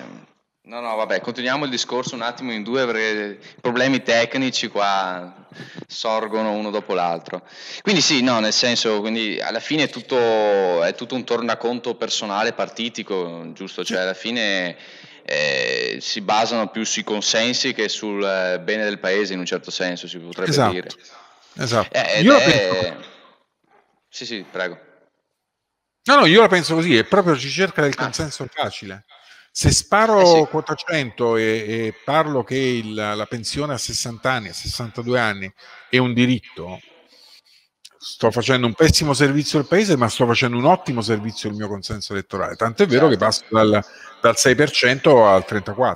No, no, vabbè, continuiamo il discorso un attimo in due perché i problemi tecnici qua sorgono uno dopo l'altro. Quindi sì, no, nel senso, quindi alla fine è tutto, è tutto un tornaconto personale, partitico, giusto? Cioè alla fine eh, si basano più sui consensi che sul eh, bene del paese in un certo senso, si potrebbe esatto. dire. Esatto. Eh, Io è... Sì, sì, prego. No, no, io la penso così, è proprio ci cerca del ah. consenso facile. Se sparo eh sì. quota 100 e, e, parlo che il, la pensione a 60 anni, a 62 anni è un diritto, sto facendo un pessimo servizio al paese, ma sto facendo un ottimo servizio al mio consenso elettorale. Tanto è vero certo. che passo dal, dal 6% al 34%.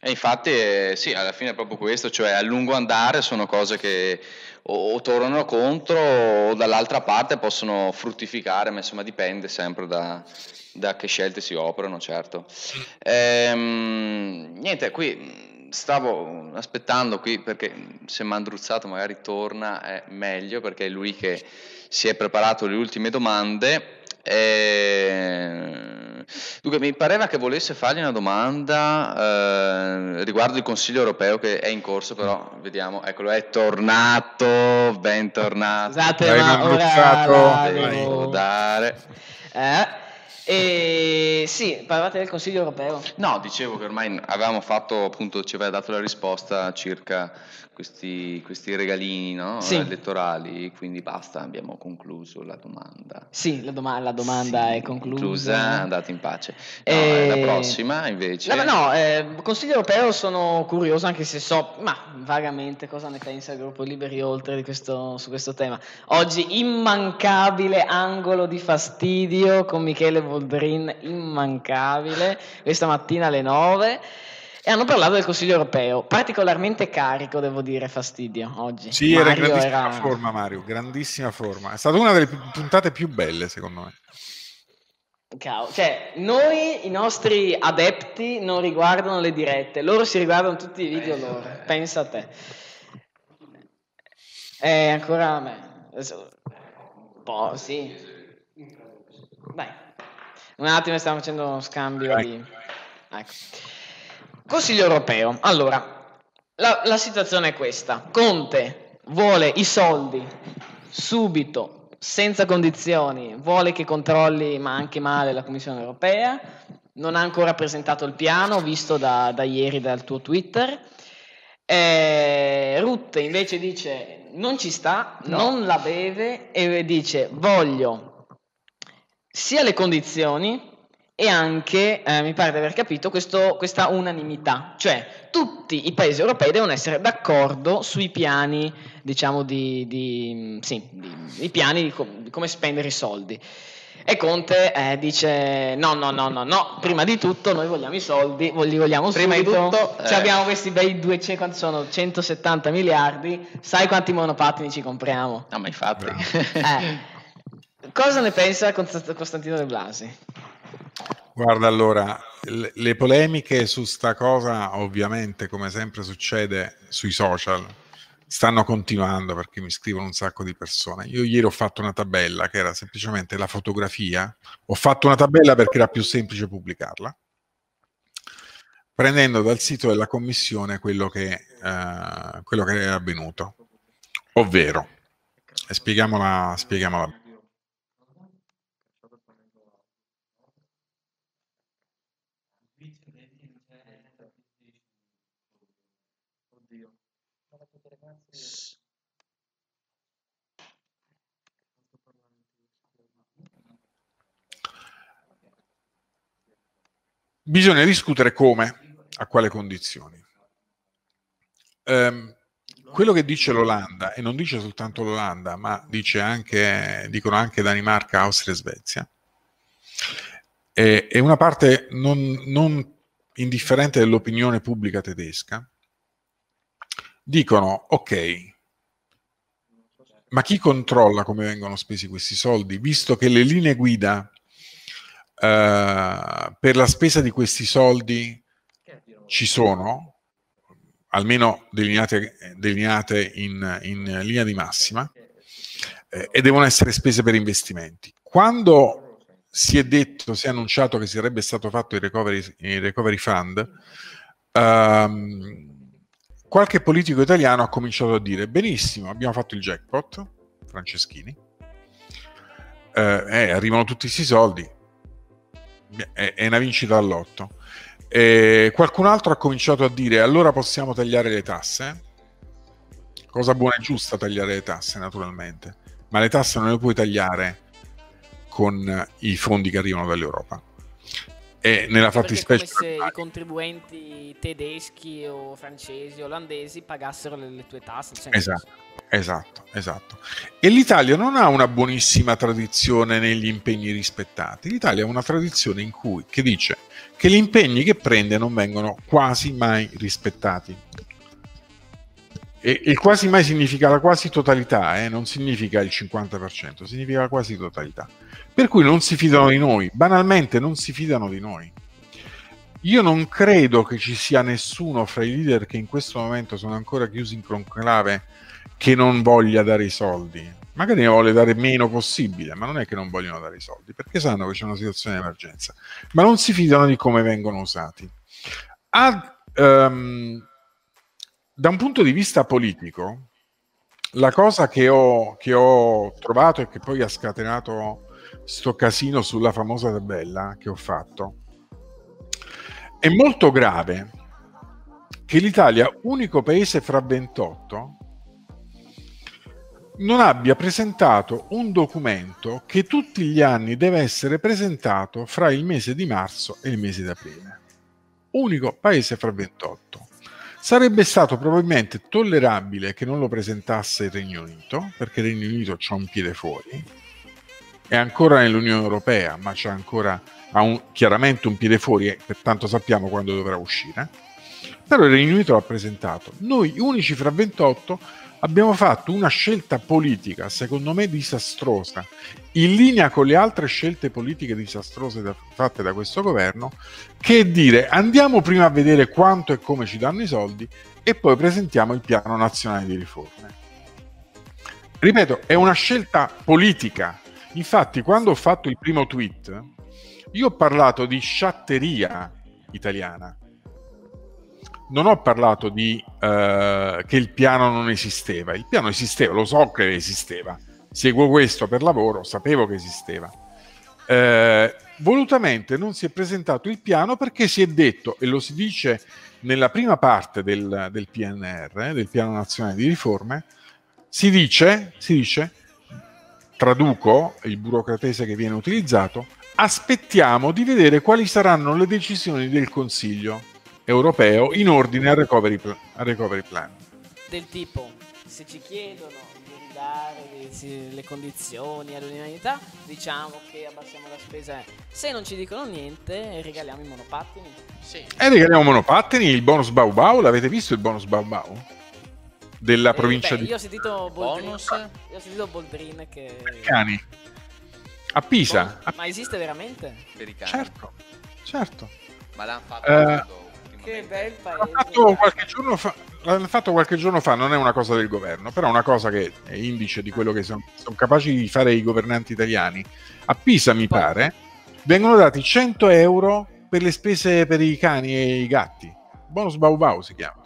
E infatti, eh, sì, alla fine è proprio questo, cioè a lungo andare sono cose che o, o tornano contro o dall'altra parte possono fruttificare, ma insomma dipende sempre da, da che scelte si operano, certo. Ehm, niente, qui stavo aspettando qui perché se Mandruzzato magari torna è meglio perché è lui che si è preparato le ultime domande. E Dunque, mi pareva che volesse fargli una domanda eh, riguardo il Consiglio europeo che è in corso, però vediamo, eccolo, è tornato, bentornato. Scusate, ma ora devo dare. Eh? E sì, parlate del Consiglio europeo. No, dicevo che ormai avevamo fatto, appunto, ci aveva dato la risposta circa questi, questi regalini no? sì. elettorali, quindi basta, abbiamo concluso la domanda. Sì, la, doma- la domanda sì, è conclusa. conclusa. andate in pace. No, e... La prossima invece... No, no, eh, Consiglio europeo sono curioso anche se so, ma vagamente cosa ne pensa il gruppo Liberi Oltre questo, su questo tema. Oggi immancabile angolo di fastidio con Michele Voldrin, immancabile, questa mattina alle 9 e hanno parlato del Consiglio europeo, particolarmente carico, devo dire, fastidio oggi. Sì, Mario era in grandissima era... forma Mario, grandissima forma. È stata una delle puntate più belle, secondo me. Cavolo. Cioè, noi, i nostri adepti, non riguardano le dirette, loro si riguardano tutti i video Pensa loro. Te. Pensa a te. Eh, ancora a me. Un po', sì. Dai. Un attimo, stiamo facendo uno scambio Vai. di... Ecco. Consiglio europeo. Allora, la, la situazione è questa. Conte vuole i soldi subito, senza condizioni, vuole che controlli ma anche male la Commissione europea, non ha ancora presentato il piano, visto da, da ieri dal tuo Twitter. Eh, Rutte invece dice non ci sta, no. non la beve e dice voglio sia le condizioni e anche, eh, mi pare di aver capito, questo, questa unanimità, cioè tutti i paesi europei devono essere d'accordo sui piani, diciamo, di, di, sì, di, piani di, com- di, come spendere i soldi. E Conte eh, dice no, no, no, no, no, prima di tutto noi vogliamo i soldi, li vogliamo prima subito, di tutto, eh... abbiamo questi bei 200, quanti sono? 170 miliardi, sai quanti monopattini ci compriamo? No, ma infatti. eh. Cosa ne pensa Costantino De Blasi? Guarda, allora, le polemiche su sta cosa, ovviamente, come sempre succede sui social, stanno continuando perché mi scrivono un sacco di persone. Io ieri ho fatto una tabella che era semplicemente la fotografia. Ho fatto una tabella perché era più semplice pubblicarla, prendendo dal sito della commissione quello che, uh, quello che è avvenuto. Ovvero, spieghiamola, spieghiamola Bisogna discutere come, a quale condizioni. Um, quello che dice l'Olanda, e non dice soltanto l'Olanda, ma anche, dicono anche Danimarca, Austria e Svezia, è, è una parte non, non indifferente dell'opinione pubblica tedesca, dicono ok, ma chi controlla come vengono spesi questi soldi, visto che le linee guida per la spesa di questi soldi ci sono, almeno delineate, delineate in, in, linea di massima, eh, e devono essere spese per investimenti. Quando si è detto, si è annunciato che sarebbe stato fatto il recovery, il recovery fund, ehm, qualche politico italiano ha cominciato a dire benissimo, abbiamo fatto il jackpot, Franceschini, eh, eh, arrivano tutti questi soldi, è, una vincita all'otto. E qualcun altro ha cominciato a dire allora possiamo tagliare le tasse. Cosa buona e giusta tagliare le tasse, naturalmente, ma le tasse non le puoi tagliare con i fondi che arrivano dall'Europa. E nella fattispecie... È come se i contribuenti tedeschi o francesi o olandesi pagassero le, le tue tasse. Cioè esatto. Esatto, esatto. E l'Italia non ha una buonissima tradizione negli impegni rispettati. L'Italia ha una tradizione in cui, che dice che gli impegni che prende non vengono quasi mai rispettati. E il quasi mai significa la quasi totalità, eh? non significa il 50%, significa la quasi totalità. Per cui non si fidano di noi, banalmente non si fidano di noi. Io non credo che ci sia nessuno fra i leader che in questo momento sono ancora chiusi in conclave che non voglia dare i soldi. Magari ne vuole dare meno possibile, ma non è che non vogliono dare i soldi, perché sanno che c'è una situazione di emergenza, ma non si fidano di come vengono usati. A, um, da un punto di vista politico, la cosa che ho, che ho trovato e che poi ha scatenato sto casino sulla famosa tabella che ho fatto, è molto grave che l'Italia, unico paese fra 28, non abbia presentato un documento che tutti gli anni deve essere presentato fra il mese di marzo e il mese di aprile. Unico paese fra 28. Sarebbe stato probabilmente tollerabile che non lo presentasse il Regno Unito, perché il Regno Unito ha un piede fuori, è ancora nell'Unione Europea, ma c'è ancora ha un, chiaramente un piede fuori e pertanto sappiamo quando dovrà uscire. Però il Regno Unito l'ha presentato. Noi, unici fra 28, abbiamo fatto una scelta politica, secondo me disastrosa, in linea con le altre scelte politiche disastrose da, fatte da questo governo, che è dire andiamo prima a vedere quanto e come ci danno i soldi e poi presentiamo il piano nazionale di riforme. Ripeto, è una scelta politica. Infatti, quando ho fatto il primo tweet, io ho parlato di sciatteria italiana non ho parlato di uh, che il piano non esisteva. Il piano esisteva, lo so che esisteva. Seguo questo per lavoro, sapevo che esisteva. Uh, volutamente non si è presentato il piano perché si è detto, e lo si dice nella prima parte del, del PNR, eh, del Piano Nazionale di Riforme, si dice, si dice traduco il burocratese che viene utilizzato, aspettiamo di vedere quali saranno le decisioni del Consiglio europeo in ordine al recovery, al recovery plan. Del tipo, se ci chiedono di ridare le condizioni all'unanimità, diciamo che abbassiamo la spesa. Se non ci dicono niente, regaliamo i monopattini. Sì. E regaliamo monopattini, il bonus Bau Bau, l'avete visto il bonus Bau Bau? Della eh, provincia beh, di... Io ho sentito Boldrin, io ho sentito Boldrin che... Cani. A Pisa. Oh, ma esiste veramente? Per i cani. Certo, certo. Ma l'hanno fatto eh, che bel paese. L'hanno fatto, qualche giorno fa, l'hanno fatto qualche giorno fa, non è una cosa del governo, però è una cosa che è indice di quello che sono, sono capaci di fare i governanti italiani. A Pisa, mi Poi. pare, vengono dati 100 euro per le spese per i cani e i gatti. Bonus Bau Bau si chiama.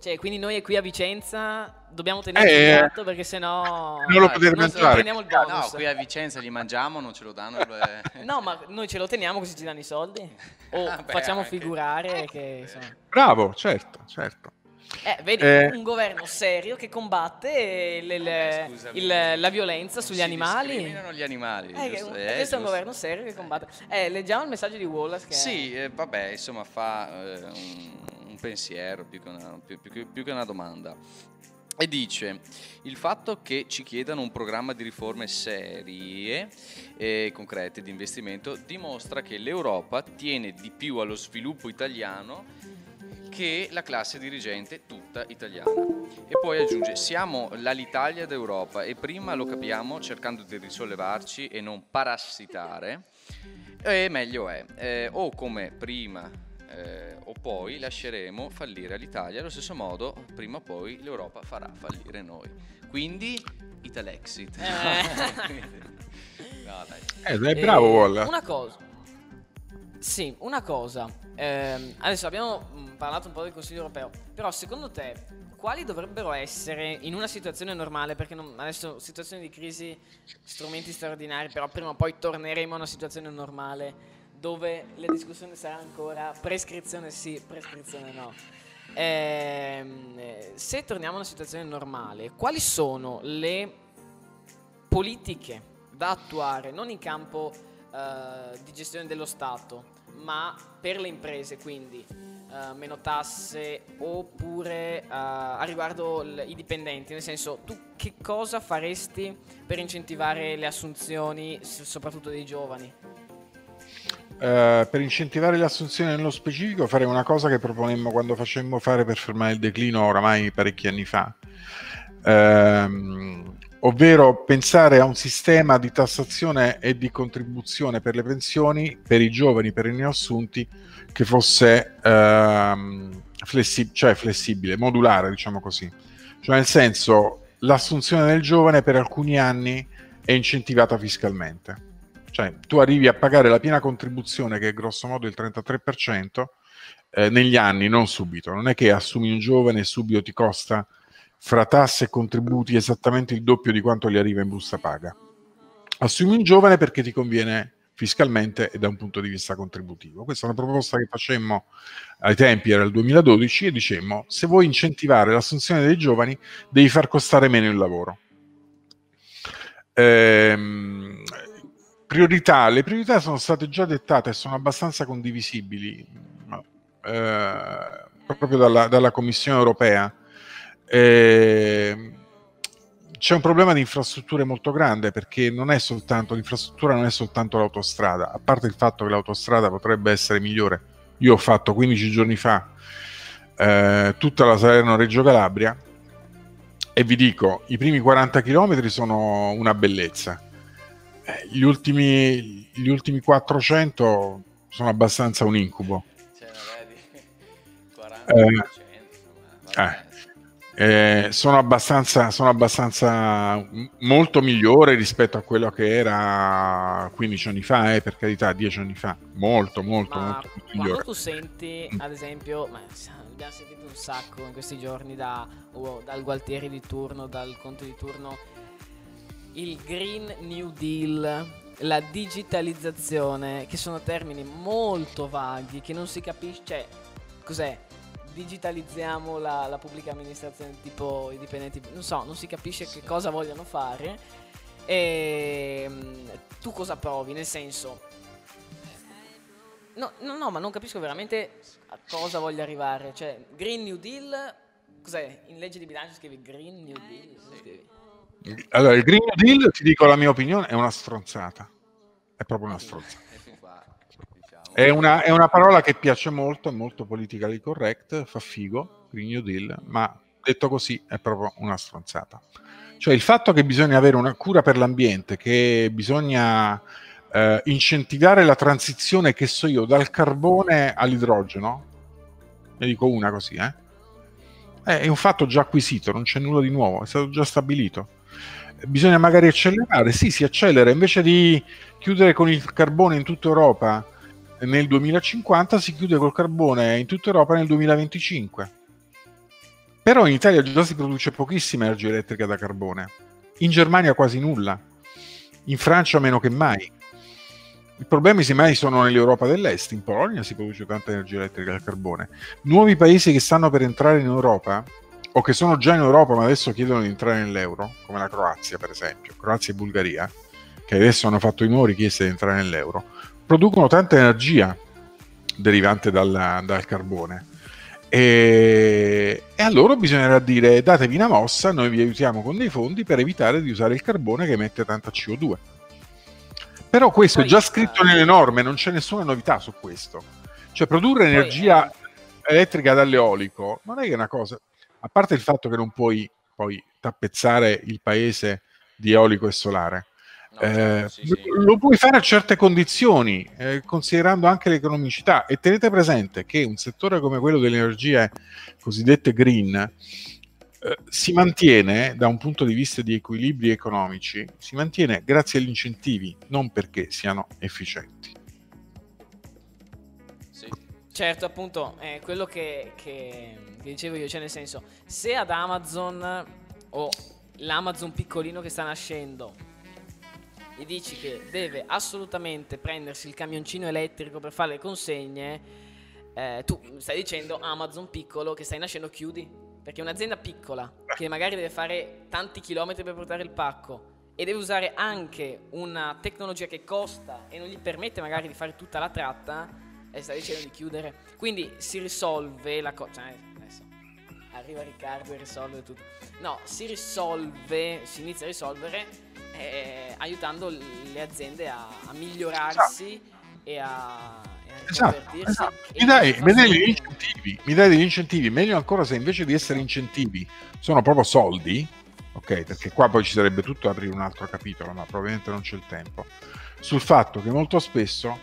Cioè, quindi noi qui a Vicenza dobbiamo tenere eh, il gatto perché sennò non lo potete mangiare. il bonus. No, qui a Vicenza li mangiamo, non ce lo danno. no, ma noi ce lo teniamo così ci danno i soldi. O ah, beh, facciamo anche. figurare che insomma... Bravo, certo, certo. Eh, vedi, eh, un governo serio che combatte le, le, eh, il, la violenza sugli si animali. Discriminano gli animali. Eh, giusto, eh, questo è un governo serio che combatte. Eh, leggiamo il messaggio di Wallace. Che sì, è... vabbè, insomma, fa un pensiero più che una, più, più, più che una domanda. E dice, il fatto che ci chiedano un programma di riforme serie e concrete di investimento dimostra che l'Europa tiene di più allo sviluppo italiano che la classe dirigente tutta italiana. E poi aggiunge, siamo l'Italia d'Europa e prima lo capiamo cercando di risollevarci e non parassitare, e meglio è. Eh, o come prima eh, o poi lasceremo fallire l'Italia. Allo stesso modo, prima o poi l'Europa farà fallire noi. Quindi, Italexit. Eh. no, dai. Eh, dai, bravo, Wall. Una cosa. Sì, una cosa. Eh, adesso abbiamo mm, parlato un po' del Consiglio europeo, però secondo te quali dovrebbero essere in una situazione normale, perché non, adesso situazioni di crisi, strumenti straordinari, però prima o poi torneremo a una situazione normale dove le discussioni saranno ancora prescrizione sì, prescrizione no. Ehm, se torniamo a una situazione normale, quali sono le politiche da attuare, non in campo eh, di gestione dello Stato, ma per le imprese, quindi eh, meno tasse oppure eh, a riguardo l- i dipendenti, nel senso tu che cosa faresti per incentivare le assunzioni, soprattutto dei giovani? Eh, per incentivare le assunzioni nello specifico farei una cosa che proponemmo quando facemmo fare per fermare il declino oramai parecchi anni fa, ehm, ovvero pensare a un sistema di tassazione e di contribuzione per le pensioni per i giovani, per i neoassunti, che fosse ehm, flessi- cioè flessibile, modulare, diciamo così. Cioè nel senso, l'assunzione del giovane per alcuni anni è incentivata fiscalmente cioè, tu arrivi a pagare la piena contribuzione, che è grosso modo il 33%, eh, negli anni, non subito. Non è che assumi un giovane e subito ti costa fra tasse e contributi esattamente il doppio di quanto gli arriva in busta paga. Assumi un giovane perché ti conviene fiscalmente e da un punto di vista contributivo. Questa è una proposta che facemmo ai tempi, era il 2012, e dicemmo, se vuoi incentivare l'assunzione dei giovani, devi far costare meno il lavoro. Ehm, priorità, le priorità sono state già dettate e sono abbastanza condivisibili eh, proprio dalla, dalla, Commissione europea. Eh, c'è un problema di infrastrutture molto grande perché non è soltanto l'infrastruttura, non è soltanto l'autostrada, a parte il fatto che l'autostrada potrebbe essere migliore. Io ho fatto 15 giorni fa eh, tutta la Salerno-Reggio Calabria e vi dico, i primi 40 km sono una bellezza eh, gli, ultimi, gli ultimi 400 sono abbastanza un incubo. Cioè, vedi, 40, eh, eh, sono abbastanza, sono abbastanza molto migliore rispetto a quello che era 15 anni fa, eh, per carità, 10 anni fa, molto, molto, ma molto migliore. Quando tu senti, ad esempio, ma abbiamo sentito un sacco in questi giorni da, oh, dal Gualtieri di turno, dal Conte di turno il Green New Deal, la digitalizzazione, che sono termini molto vaghi, che non si capisce, cioè, cos'è? Digitalizziamo la, la pubblica amministrazione, tipo i dipendenti, non so, non si capisce che cosa vogliono fare. E, tu cosa provi? Nel senso, no, no, no, ma non capisco veramente a cosa voglia arrivare. Cioè, Green New Deal, cos'è? In legge di bilancio scrivi Green New Deal? Scrivi? Allora, il Green New Deal, ti dico la mia opinione, è una stronzata. È proprio una stronzata. È una, è una parola che piace molto, è molto politically correct, fa figo, Green New Deal, ma detto così è proprio una stronzata. Cioè il fatto che bisogna avere una cura per l'ambiente, che bisogna eh, incentivare la transizione, che so io, dal carbone all'idrogeno, ne dico una così, eh? è un fatto già acquisito, non c'è nulla di nuovo, è stato già stabilito. Bisogna magari accelerare, sì, si accelera, invece di chiudere con il carbone in tutta Europa nel 2050, si chiude col carbone in tutta Europa nel 2025. Però in Italia già si produce pochissima energia elettrica da carbone, in Germania quasi nulla, in Francia meno che mai. I problemi semmai sono nell'Europa dell'Est, in Polonia si produce tanta energia elettrica da carbone. Nuovi paesi che stanno per entrare in Europa, o che sono già in Europa ma adesso chiedono di entrare nell'euro, come la Croazia per esempio, Croazia e Bulgaria, che adesso hanno fatto i nuove richieste di entrare nell'euro, producono tanta energia derivante dal, dal carbone e, e, a loro bisognerà dire datevi una mossa, noi vi aiutiamo con dei fondi per evitare di usare il carbone che emette tanta CO2. Però questo poi, è già scritto nelle norme, non c'è nessuna novità su questo. Cioè produrre energia uh, elettrica dall'eolico non è che una cosa, a parte il fatto che non puoi poi tappezzare il paese di eolico e solare, eh, sì, sì. Lo puoi fare a certe condizioni, eh, considerando anche l'economicità. E tenete presente che un settore come quello delle energie cosiddette green eh, si mantiene da un punto di vista di equilibri economici, si mantiene grazie agli incentivi, non perché siano efficienti. Certo, appunto, è quello che, che, che dicevo io, cioè nel senso, se ad Amazon o l'Amazon piccolino che sta nascendo gli dici che deve assolutamente prendersi il camioncino elettrico per fare le consegne, eh, tu stai dicendo Amazon piccolo che stai nascendo chiudi. Perché un'azienda piccola che magari deve fare tanti chilometri per portare il pacco e deve usare anche una tecnologia che costa e non gli permette magari di fare tutta la tratta, e stai dicendo di chiudere. Quindi si risolve la cosa. Cioè, adesso arriva Riccardo e risolve tutto. No, si risolve, si inizia a risolvere eh, aiutando le aziende a, a migliorarsi esatto. e a, esatto, esatto. Mi, dai, mi, dai degli incentivi, mi dai degli incentivi, meglio ancora se invece di essere incentivi sono proprio soldi, ok? Perché qua poi ci sarebbe tutto aprire un altro capitolo, ma probabilmente non c'è il tempo, sul fatto che molto spesso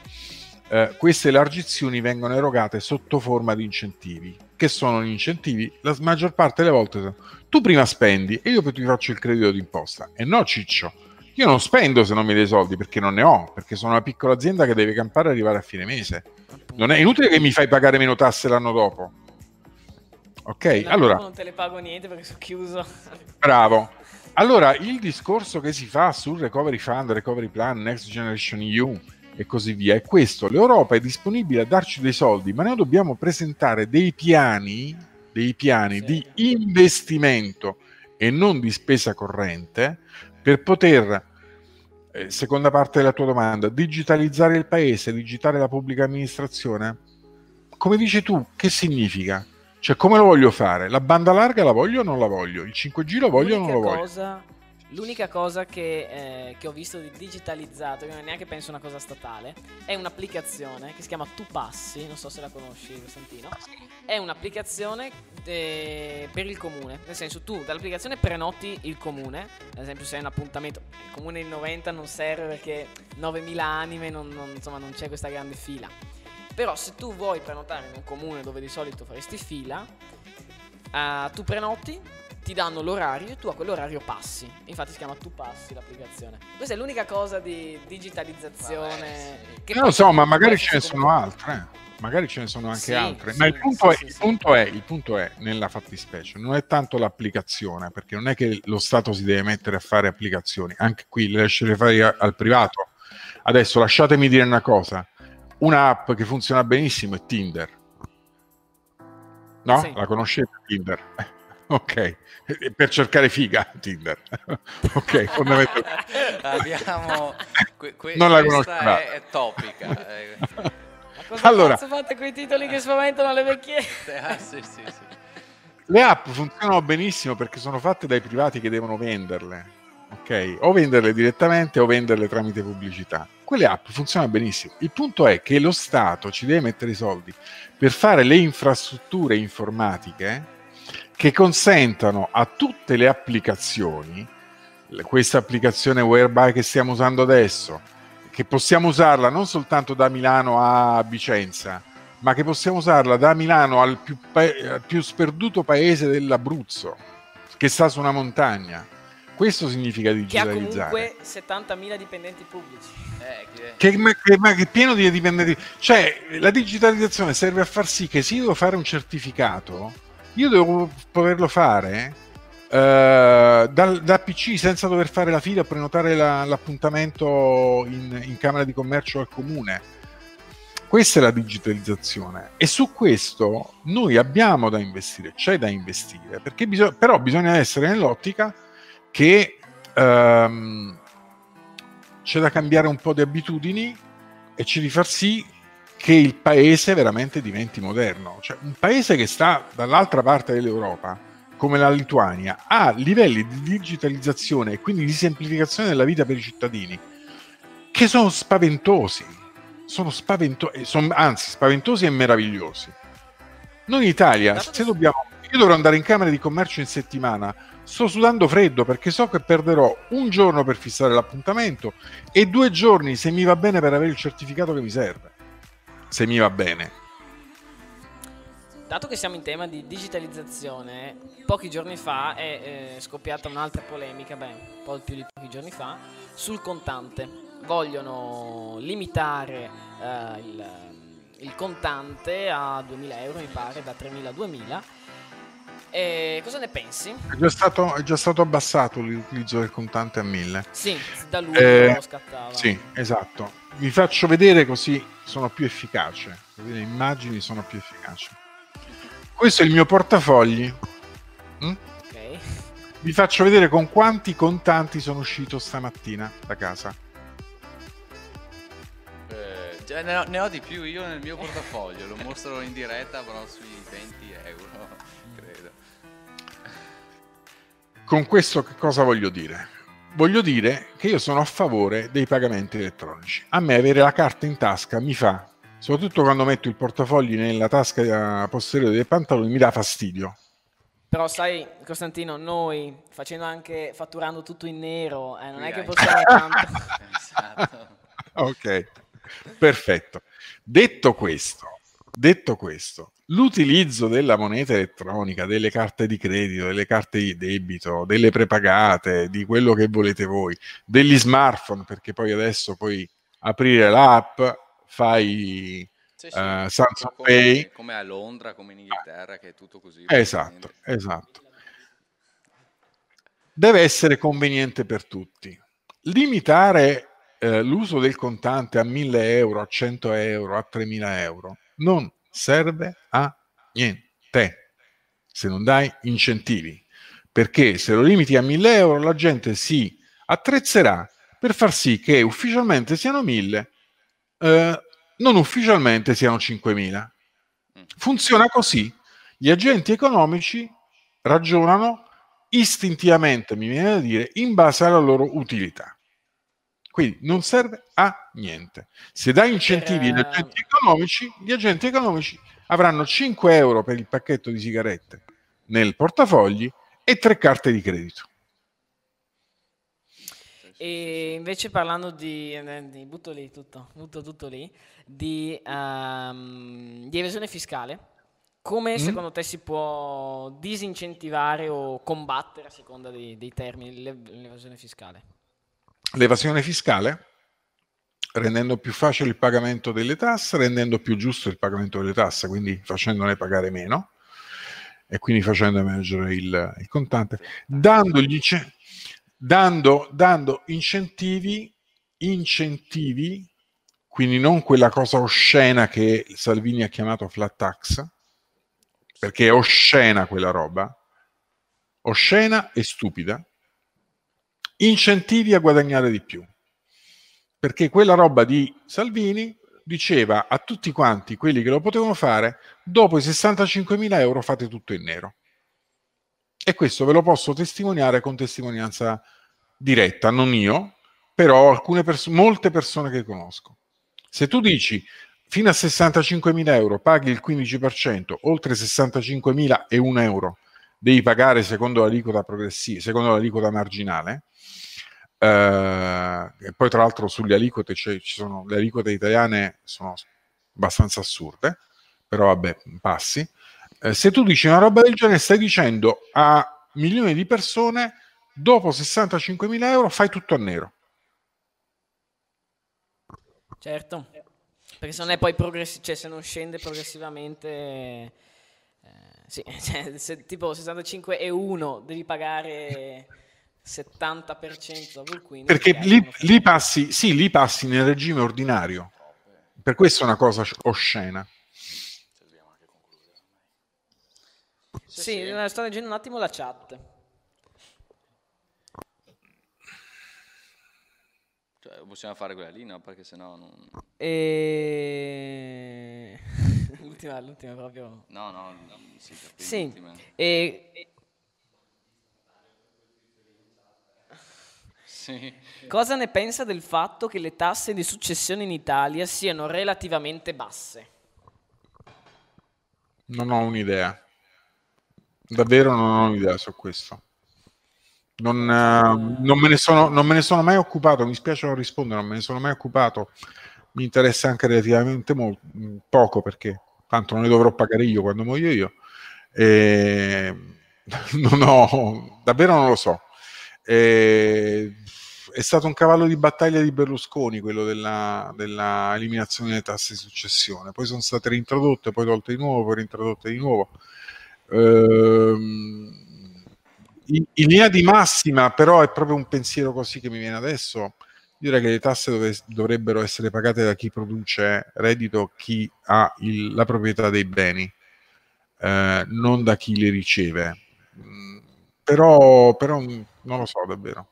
eh, queste elargizioni vengono erogate sotto forma di incentivi. Che sono gli incentivi? La maggior parte delle volte tu prima spendi e io poi ti faccio il credito d'imposta. E no, ciccio, io non spendo se non mi dai soldi perché non ne ho, perché sono una piccola azienda che deve campare e arrivare a fine mese. Non è inutile che mi fai pagare meno tasse l'anno dopo. Ok, no, allora... Non te le pago niente perché sono chiuso. Bravo. Allora, il discorso che si fa sul Recovery Fund, Recovery Plan, Next Generation EU e così via è questo. L'Europa è disponibile a darci dei soldi, ma noi dobbiamo presentare dei piani dei piani di investimento e non di spesa corrente per poter, eh, seconda parte della tua domanda, digitalizzare il paese, digitare la pubblica amministrazione. Come dici tu, che significa? Cioè, come lo voglio fare? La banda larga la voglio o non la voglio? Il 5G lo voglio o non lo voglio? Cosa L'unica cosa che, eh, che, ho visto di digitalizzato, che non è neanche penso una cosa statale, è un'applicazione che si chiama Tu Passi, non so se la conosci Costantino, è un'applicazione de- per il comune, nel senso tu dall'applicazione prenoti il comune, ad esempio se hai un appuntamento, il comune in 90 non serve perché 9000 anime, non, non, insomma non c'è questa grande fila, però se tu vuoi prenotare in un comune dove di solito faresti fila, uh, tu prenoti ti danno l'orario e tu a quell'orario passi. Infatti si chiama Tu Passi l'applicazione. Questa è l'unica cosa di digitalizzazione. Che non lo so, ma magari ce ne sono altre. Magari ce ne sono anche sì, altre. Sì, ma il punto, sì, è, il, punto è, il punto è, nella fattispecie, non è tanto l'applicazione, perché non è che lo Stato si deve mettere a fare applicazioni. Anche qui le lascerei fare al privato. Adesso lasciatemi dire una cosa. Un'app che funziona benissimo è Tinder. No? La conoscete Tinder? ok, per cercare figa Tinder. ok, fondamentalmente. Abbiamo... Que- que- non la conosco. È, è topica. Eh. Ma cosa allora, fate quei titoli che spaventano le vecchiette? Ah, sì, sì, sì. Le app funzionano benissimo perché sono fatte dai privati che devono venderle. Ok, o venderle direttamente o venderle tramite pubblicità. Quelle app funzionano benissimo. Il punto è che lo Stato ci deve mettere i soldi per fare le infrastrutture informatiche che consentano a tutte le applicazioni, questa applicazione whereby che stiamo usando adesso, che possiamo usarla non soltanto da Milano a Vicenza, ma che possiamo usarla da Milano al più, pa- al più sperduto paese dell'Abruzzo, che sta su una montagna. Questo significa digitalizzare. Che ha comunque 70.000 dipendenti pubblici. Eh, che... Che, ma, che, ma che pieno di dipendenti. Cioè, la digitalizzazione serve a far sì che se io devo fare un certificato, io devo poterlo fare eh, dal, da PC senza dover fare la fila a prenotare la, l'appuntamento in, in, Camera di Commercio al comune. Questa è la digitalizzazione e su questo noi abbiamo da investire, c'è da investire, perché bisog- però bisogna essere nell'ottica che ehm, c'è da cambiare un po' di abitudini e c'è di far sì che il paese veramente diventi moderno. Cioè, un paese che sta dall'altra parte dell'Europa, come la Lituania, ha livelli di digitalizzazione e quindi di semplificazione della vita per i cittadini che sono spaventosi, sono spaventosi, sono, anzi spaventosi e meravigliosi. Noi in Italia, se dobbiamo, io dovrò andare in Camera di Commercio in settimana, sto sudando freddo perché so che perderò un giorno per fissare l'appuntamento e due giorni se mi va bene per avere il certificato che mi serve se mi va bene. Dato che siamo in tema di digitalizzazione, pochi giorni fa è eh, scoppiata un'altra polemica, beh, un po' più di pochi giorni fa, sul contante. Vogliono limitare eh, il, il, contante a 2000 euro, mi pare, da 3000 a 2000. E cosa ne pensi? È già, stato, è già stato abbassato l'utilizzo del contante a 1000. Sì, da lui eh, scattava. Sì, esatto. Vi faccio vedere così sono più efficaci, le immagini sono più efficaci. Questo è il mio portafogli. Mm? Okay. Vi faccio vedere con quanti contanti sono uscito stamattina da casa. Eh, ne, ho, ne, ho, di più io nel mio portafoglio, lo mostro in diretta però sui 20 euro, Con questo che cosa voglio dire? voglio dire che io sono a favore dei pagamenti elettronici. A me avere la carta in tasca mi fa, soprattutto quando metto il portafogli nella tasca posteriore dei pantaloni, mi dà fastidio. Però sai, Costantino, noi facendo anche fatturando tutto in nero, eh, non è che possiamo tanto. ok, perfetto. Detto questo, detto questo, l'utilizzo della moneta elettronica, delle carte di credito, delle carte di debito, delle prepagate, di quello che volete voi, degli smartphone, perché poi adesso puoi aprire l'app, fai sì, sì, uh, Samsung come, Pay. Come a Londra, come in Inghilterra, che è tutto così. Esatto, esatto. Deve essere conveniente per tutti. Limitare eh, l'uso del contante a 1000 euro, a 100 euro, a 3000 euro non serve a niente se non dai incentivi. Perché se lo limiti a 1000 euro la gente si attrezzerà per far sì che ufficialmente siano 1000, eh, non ufficialmente siano 5000. Funziona così. Gli agenti economici ragionano istintivamente, mi viene da dire, in base alla loro utilità. Quindi non serve a niente. Se dai incentivi agli agenti economici, gli agenti economici avranno 5 euro per il pacchetto di sigarette nel portafogli e tre carte di credito. E invece parlando di, eh, di butto lì tutto, butto tutto lì, di, um, di evasione fiscale, come mm. secondo te si può disincentivare o combattere a seconda dei, dei termini l'evasione fiscale? L'evasione fiscale? rendendo più facile il pagamento delle tasse, rendendo più giusto il pagamento delle tasse, quindi facendone pagare meno e quindi facendo emergere il, il contante, dandogli, dando, dando incentivi, incentivi, quindi non quella cosa oscena che Salvini ha chiamato flat tax, perché è oscena quella roba, oscena e stupida, incentivi a guadagnare di più. Perché quella roba di Salvini diceva a tutti quanti quelli che lo potevano fare, dopo i 65.000 euro fate tutto in nero. E questo ve lo posso testimoniare con testimonianza diretta, non io, però alcune pers- molte persone che conosco. Se tu dici fino a 65.000 euro paghi il 15%, oltre 65.000 e 1 euro devi pagare secondo l'aliquota progressiva, secondo l'aliquota marginale, eh, e poi tra l'altro sulle aliquote ci sono le aliquote italiane sono abbastanza assurde, però vabbè, passi. Eh, se tu dici una roba del genere, stai dicendo a milioni di persone dopo 65.000 euro fai tutto a nero. Certo, perché se non è poi progressivo, cioè se non scende progressivamente, sì, cioè, se tipo 65 e 1 devi pagare 70% sul 15. Perché lì, lì, passi, sì, lì passi nel regime ordinario, per questo è una cosa oscena. Sì, sì, sto leggendo un attimo la chat. Possiamo fare quella lì, no? Perché sennò non... E... l'ultima, l'ultima proprio... No, no, sì, sì. E... Sì. Cosa ne pensa del fatto che le tasse di successione in Italia siano relativamente basse? Non ho un'idea. Davvero non ho un'idea su questo. Non, eh, non, me sono, non, me ne sono, mai occupato, mi spiace non rispondere, non me ne sono mai occupato. Mi interessa anche relativamente molto, poco perché tanto non ne dovrò pagare io quando muoio io. E, non ho, davvero non lo so. E, è stato un cavallo di battaglia di Berlusconi quello della, della eliminazione delle tasse di successione. Poi sono state reintrodotte, poi tolte di nuovo, poi reintrodotte di nuovo. Ehm, in, in, linea di massima, però, è proprio un pensiero così che mi viene adesso. Direi che le tasse dove, dovrebbero essere pagate da chi produce reddito, chi ha il, la proprietà dei beni, eh, non da chi li riceve. Mm, però, però non lo so davvero.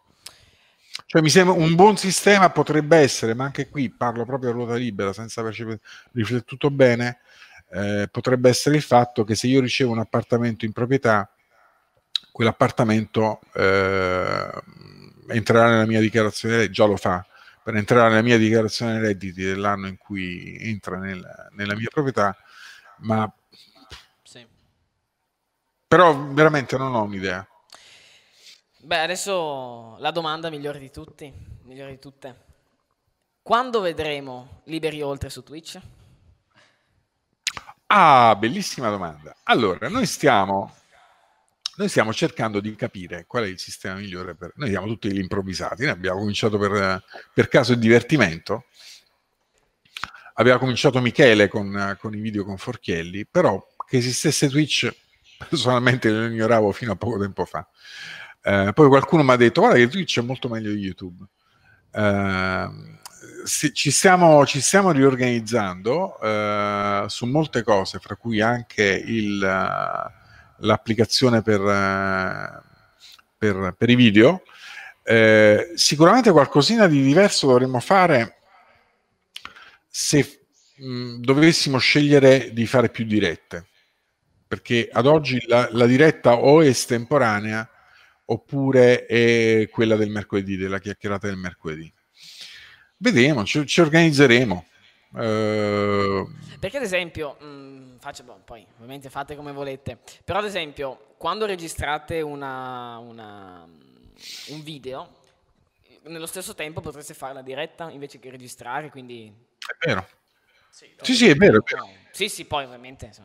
Cioè, mi sembra un buon sistema potrebbe essere, ma anche qui parlo proprio a ruota libera, senza averci riflettuto bene, eh, potrebbe essere il fatto che se io ricevo un appartamento in proprietà, quell'appartamento eh, entrerà nella mia dichiarazione, già lo fa, per entrare nella mia dichiarazione dei redditi dell'anno in cui entra nel, nella mia proprietà, ma sì. però veramente non ho un'idea. Beh, adesso la domanda migliore di tutti, migliore di tutte. Quando vedremo Liberi Oltre su Twitch? Ah, bellissima domanda. Allora, noi stiamo, noi stiamo cercando di capire qual è il sistema migliore per... Noi siamo tutti gli improvvisati, noi abbiamo cominciato per, per caso e divertimento. Aveva cominciato Michele con, con i video con Forchielli, però che esistesse Twitch personalmente lo ignoravo fino a poco tempo fa. Eh, poi qualcuno mi ha detto: Guarda, che Twitch è molto meglio di YouTube. Eh, ci, stiamo, ci, stiamo, riorganizzando eh, su molte cose, fra cui anche il, l'applicazione per, per, per, i video. Eh, sicuramente qualcosina di diverso dovremmo fare se mh, dovessimo scegliere di fare più dirette, perché ad oggi la, la diretta o è estemporanea oppure è quella del mercoledì, della chiacchierata del mercoledì. Vedremo, ci, ci organizzeremo. Uh... Perché ad esempio, mh, faccio, boh, poi ovviamente fate come volete, però ad esempio quando registrate una, una, un video, nello stesso tempo potreste fare la diretta invece che registrare, quindi... È vero. Sì, sì, sì, è vero. È vero. Sì, sì, poi ovviamente... Sì,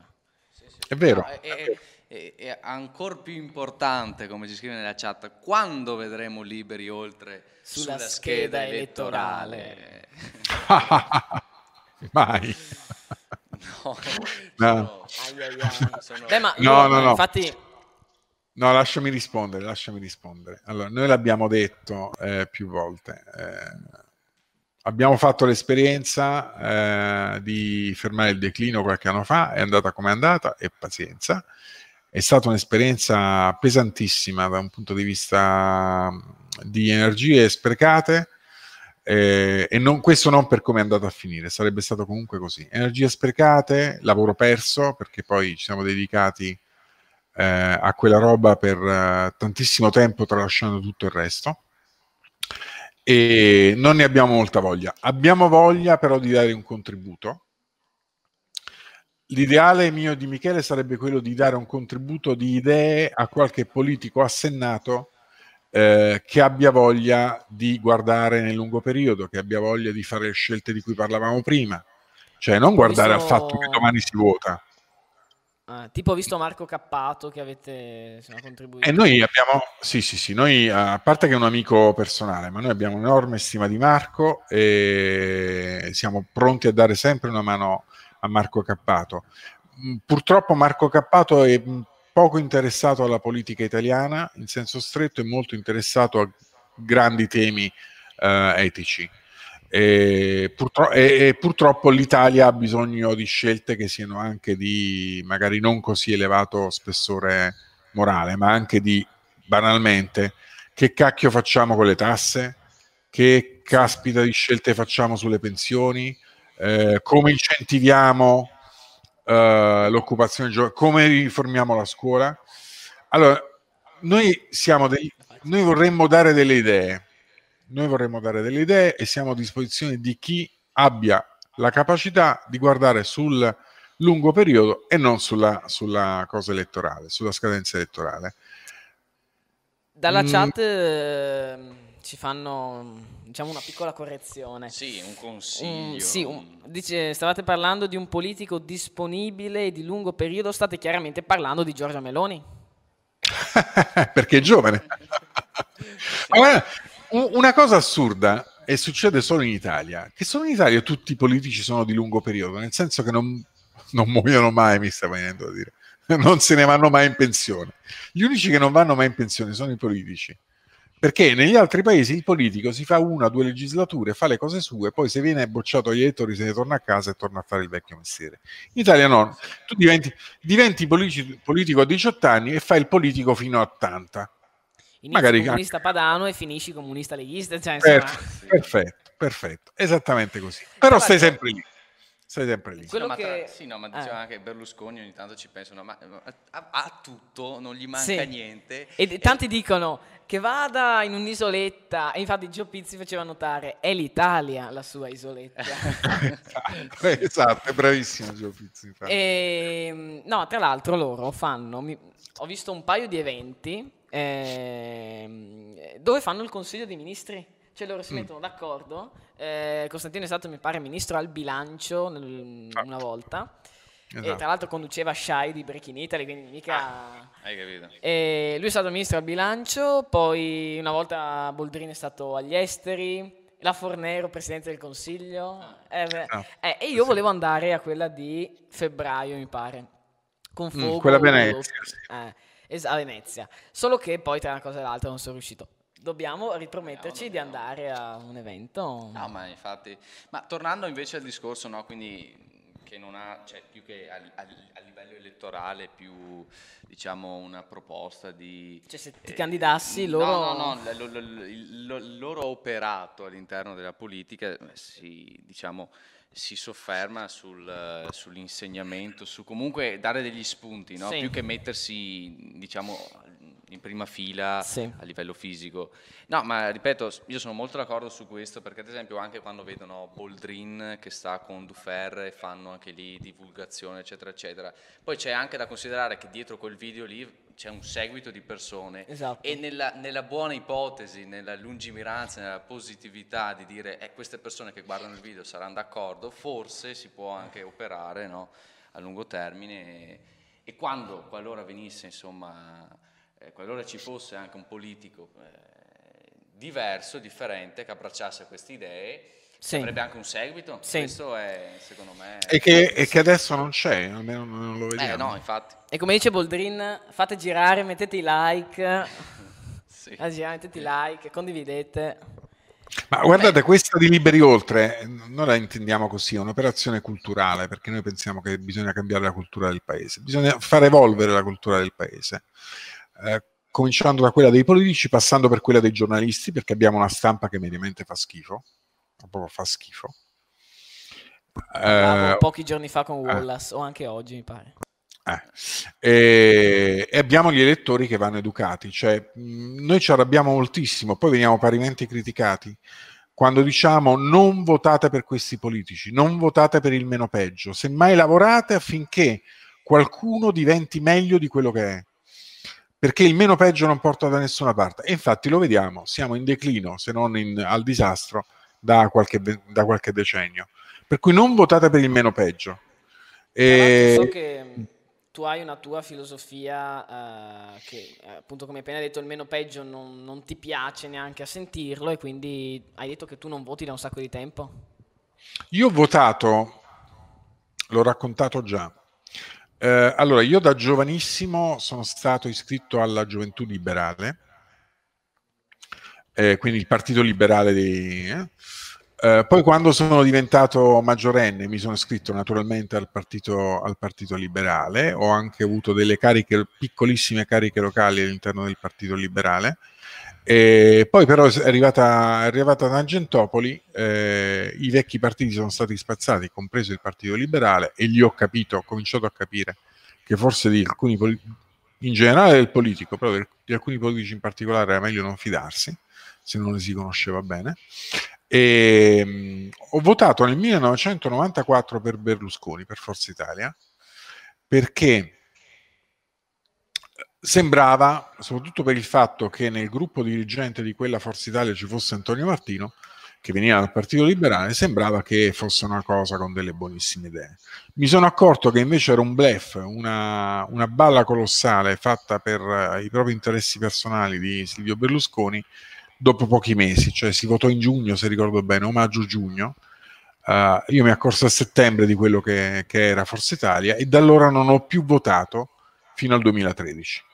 sì. È vero. No, è, è, e, e ancora più importante, come ci scrive nella chat, quando vedremo liberi oltre sulla, sulla scheda, scheda, elettorale? elettorale. Mai. No, no. Sono, ai, ai, sono... Beh, ma no, no, no. Infatti... No, lasciami rispondere, lasciami rispondere. Allora, noi l'abbiamo detto eh, più volte. Eh, abbiamo fatto l'esperienza eh, di fermare il declino qualche anno fa, è andata come è andata e pazienza è stata un'esperienza pesantissima da un punto di vista di energie sprecate eh, e non, questo non per come è andato a finire, sarebbe stato comunque così. Energie sprecate, lavoro perso perché poi ci siamo dedicati eh, a quella roba per eh, tantissimo tempo tralasciando tutto il resto e non ne abbiamo molta voglia. Abbiamo voglia però di dare un contributo. L'ideale mio di Michele sarebbe quello di dare un contributo di idee a qualche politico assennato eh, che abbia voglia di guardare nel lungo periodo, che abbia voglia di fare le scelte di cui parlavamo prima, cioè non guardare visto... al fatto che domani si vota. Ah, tipo ho visto Marco Cappato che avete insomma, contribuito. E noi abbiamo, sì sì sì, noi a parte che è un amico personale, ma noi abbiamo un'enorme stima di Marco e siamo pronti a dare sempre una mano a Marco Cappato. Mm, purtroppo Marco Cappato è poco interessato alla politica italiana in senso stretto e molto interessato a grandi temi eh, etici. E, purtro- e, e, purtroppo l'Italia ha bisogno di scelte che siano anche di magari non così elevato spessore morale, ma anche di banalmente che cacchio facciamo con le tasse, che caspita di scelte facciamo sulle pensioni, eh, come incentiviamo uh, l'occupazione giovanile, come riformiamo la scuola. Allora, noi, siamo dei, noi vorremmo dare delle idee, noi vorremmo dare delle idee e siamo a disposizione di chi abbia la capacità di guardare sul lungo periodo e non sulla, sulla cosa elettorale, sulla scadenza elettorale. Dalla mm. chat eh, ci fanno diciamo una piccola correzione. Sì, un consiglio. Mm, sì, un, dice, stavate parlando di un politico disponibile e di lungo periodo, state chiaramente parlando di Giorgia Meloni. Perché è giovane. Ma guarda, una cosa assurda, e succede solo in Italia, che solo in Italia tutti i politici sono di lungo periodo, nel senso che non, non muoiono mai, mi sta venendo a dire. Non se ne vanno mai in pensione. Gli unici che non vanno mai in pensione sono i politici. Perché negli altri paesi il politico si fa una o due legislature, fa le cose sue, poi se viene bocciato agli elettori se ne torna a casa e torna a fare il vecchio mestiere. In Italia no, tu diventi, diventi politico, politico a 18 anni e fai il politico fino a 80. Inizi Magari comunista padano e finisci comunista leghista. Cioè, perfetto, perfetto, perfetto, esattamente così. Però stai sempre lì sei sempre lì. Quello no, che... tra... Sì, no, ma diceva eh. anche Berlusconi ogni tanto ci pensano, ma ha, tutto, non gli manca sì. niente. E, e tanti dicono che vada in un'isoletta, e infatti Gio Pizzi faceva notare, è l'Italia la sua isoletta. esatto, esatto, è bravissimo Gio Pizzi. E, ehm, no, tra l'altro loro fanno, mi, ho visto un paio di eventi eh, dove fanno il Consiglio dei Ministri cioè loro si mm. mettono d'accordo. Eh, Costantino è stato, mi pare, ministro al bilancio nel, ah. una volta. Esatto. E tra l'altro conduceva Shai di Breaking Italy, quindi mica... Ah, hai capito. E lui è stato ministro al bilancio, poi una volta Boldrini è stato agli esteri, la Fornero, presidente del consiglio. Ah. Eh, ah. eh, e io volevo andare a quella di febbraio, mi pare. Con mm, fuoco. Mm, quella Venezia. Eh, es- a Venezia. Solo che poi tra una cosa e l'altra non sono riuscito dobbiamo riprometterci di andare a un evento. No, ma infatti, ma tornando invece al discorso, no, quindi che non ha, cioè più che a, a, a, livello elettorale, più diciamo una proposta di... Cioè se ti eh, candidassi loro... No, no, no, lo, lo, lo, il loro operato all'interno della politica eh, si, diciamo, si sofferma sul, sull'insegnamento, su comunque dare degli spunti, no? sì. più che mettersi diciamo, in prima fila sì. a livello fisico. No, ma ripeto, io sono molto d'accordo su questo perché ad esempio anche quando vedono Boldrin che sta con Dufer e fanno anche lì divulgazione eccetera eccetera, poi c'è anche da considerare che dietro quel video lì c'è un seguito di persone esatto. e nella, nella, buona ipotesi, nella lungimiranza, nella positività di dire eh, queste persone che guardano il video saranno d'accordo, forse si può anche operare no, a lungo termine e, e quando, qualora venisse insomma eh, qualora ci fosse anche un politico eh, diverso, differente, che abbracciasse queste idee, sì. avrebbe anche un seguito. Sì. Questo è, secondo me... E che, e che adesso non c'è, almeno non lo vediamo. Eh, no, infatti. E come dice Boldrin, fate girare, mettete i like, sì. girare, mettete i like, condividete. Ma guardate, questa di Liberi Oltre, noi la intendiamo così, è un'operazione culturale, perché noi pensiamo che bisogna cambiare la cultura del paese, bisogna far evolvere la cultura del paese, eh, cominciando da quella dei politici, passando per quella dei giornalisti, perché abbiamo una stampa che mediamente fa schifo, proprio fa schifo. Eh, pochi giorni fa con eh. Wallace, eh. o anche oggi mi pare. Eh. E, e, abbiamo gli elettori che vanno educati, cioè noi ci arrabbiamo moltissimo, poi veniamo parimenti criticati quando diciamo non votate per questi politici, non votate per il meno peggio, semmai lavorate affinché qualcuno diventi meglio di quello che è, perché il meno peggio non porta da nessuna parte. E infatti lo vediamo, siamo in declino, se non in, al disastro, da qualche, da qualche decennio. Per cui non votate per il meno peggio. E... So che tu hai una tua filosofia uh, che appunto come hai appena detto il meno peggio non, non, ti piace neanche a sentirlo e quindi hai detto che tu non voti da un sacco di tempo. Io ho votato, l'ho raccontato già. Eh, allora, io da giovanissimo sono stato iscritto alla Gioventù Liberale, eh, quindi il Partito Liberale dei... Eh, eh, poi quando sono diventato maggiorenne mi sono iscritto naturalmente al partito, al partito, Liberale, ho anche avuto delle cariche, piccolissime cariche locali all'interno del Partito Liberale. E poi però è arrivata, è arrivata Tangentopoli, eh, i vecchi partiti sono stati spazzati, compreso il Partito Liberale, e lì ho capito, ho cominciato a capire che forse di alcuni in generale del politico, però di alcuni politici in particolare era meglio non fidarsi, se non li si conosceva bene. E, mh, ho votato nel 1994 per Berlusconi, per Forza Italia, perché sembrava, soprattutto per il fatto che nel gruppo dirigente di quella Forza Italia ci fosse Antonio Martino, che veniva dal Partito Liberale, sembrava che fosse una cosa con delle buonissime idee. Mi sono accorto che invece era un blef, una, una balla colossale fatta per uh, i propri interessi personali di Silvio Berlusconi, dopo pochi mesi, cioè si votò in giugno, se ricordo bene, o maggio-giugno. Uh, io mi accorso a settembre di quello che, che, era Forza Italia e da allora non ho più votato fino al 2013.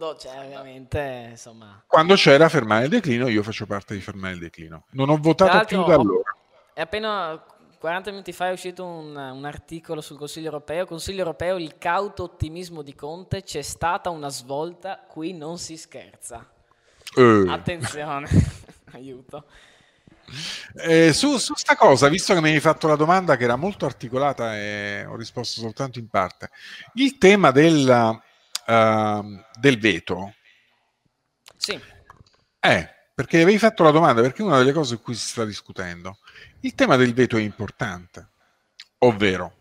Quando? Quando c'era ovviamente, insomma... Quando c'era fermare il declino, io faccio parte di fermare il declino. Non ho votato più da allora. È appena 40 minuti fa è uscito un, un, articolo sul Consiglio europeo. Consiglio europeo, il cauto ottimismo di Conte, c'è stata una svolta, qui non si scherza. Eh. Attenzione, aiuto. Eh, su, su sta cosa, visto che mi hai fatto la domanda che era molto articolata e ho risposto soltanto in parte, il tema del, uh, del veto. Sì. Eh, perché avevi fatto la domanda, perché è una delle cose su cui si sta discutendo. Il tema del veto è importante, ovvero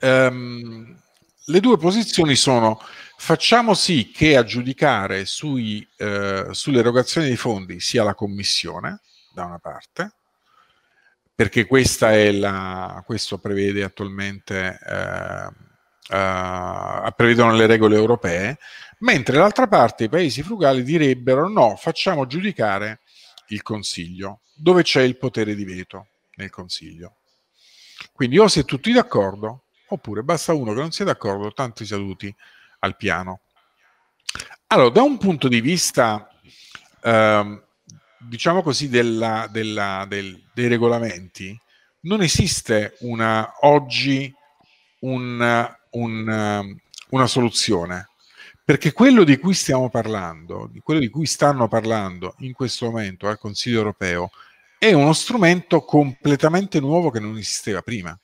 um, le due posizioni sono facciamo sì che a giudicare sui, uh, sull'erogazione dei fondi sia la Commissione, da una parte, perché questa è la, questo prevede attualmente, uh, uh, prevedono le regole europee, mentre l'altra parte i paesi frugali direbbero no, facciamo giudicare il Consiglio dove c'è il potere di veto nel Consiglio. Quindi o si è tutti d'accordo, oppure basta uno che non sia d'accordo, tanti seduti al piano. Allora, da un punto di vista, eh, diciamo così, della, della, del, dei regolamenti, non esiste una, oggi un, un, una soluzione. Perché quello di cui stiamo parlando, di quello di cui stanno parlando in questo momento al Consiglio europeo, è uno strumento completamente nuovo che non esisteva prima.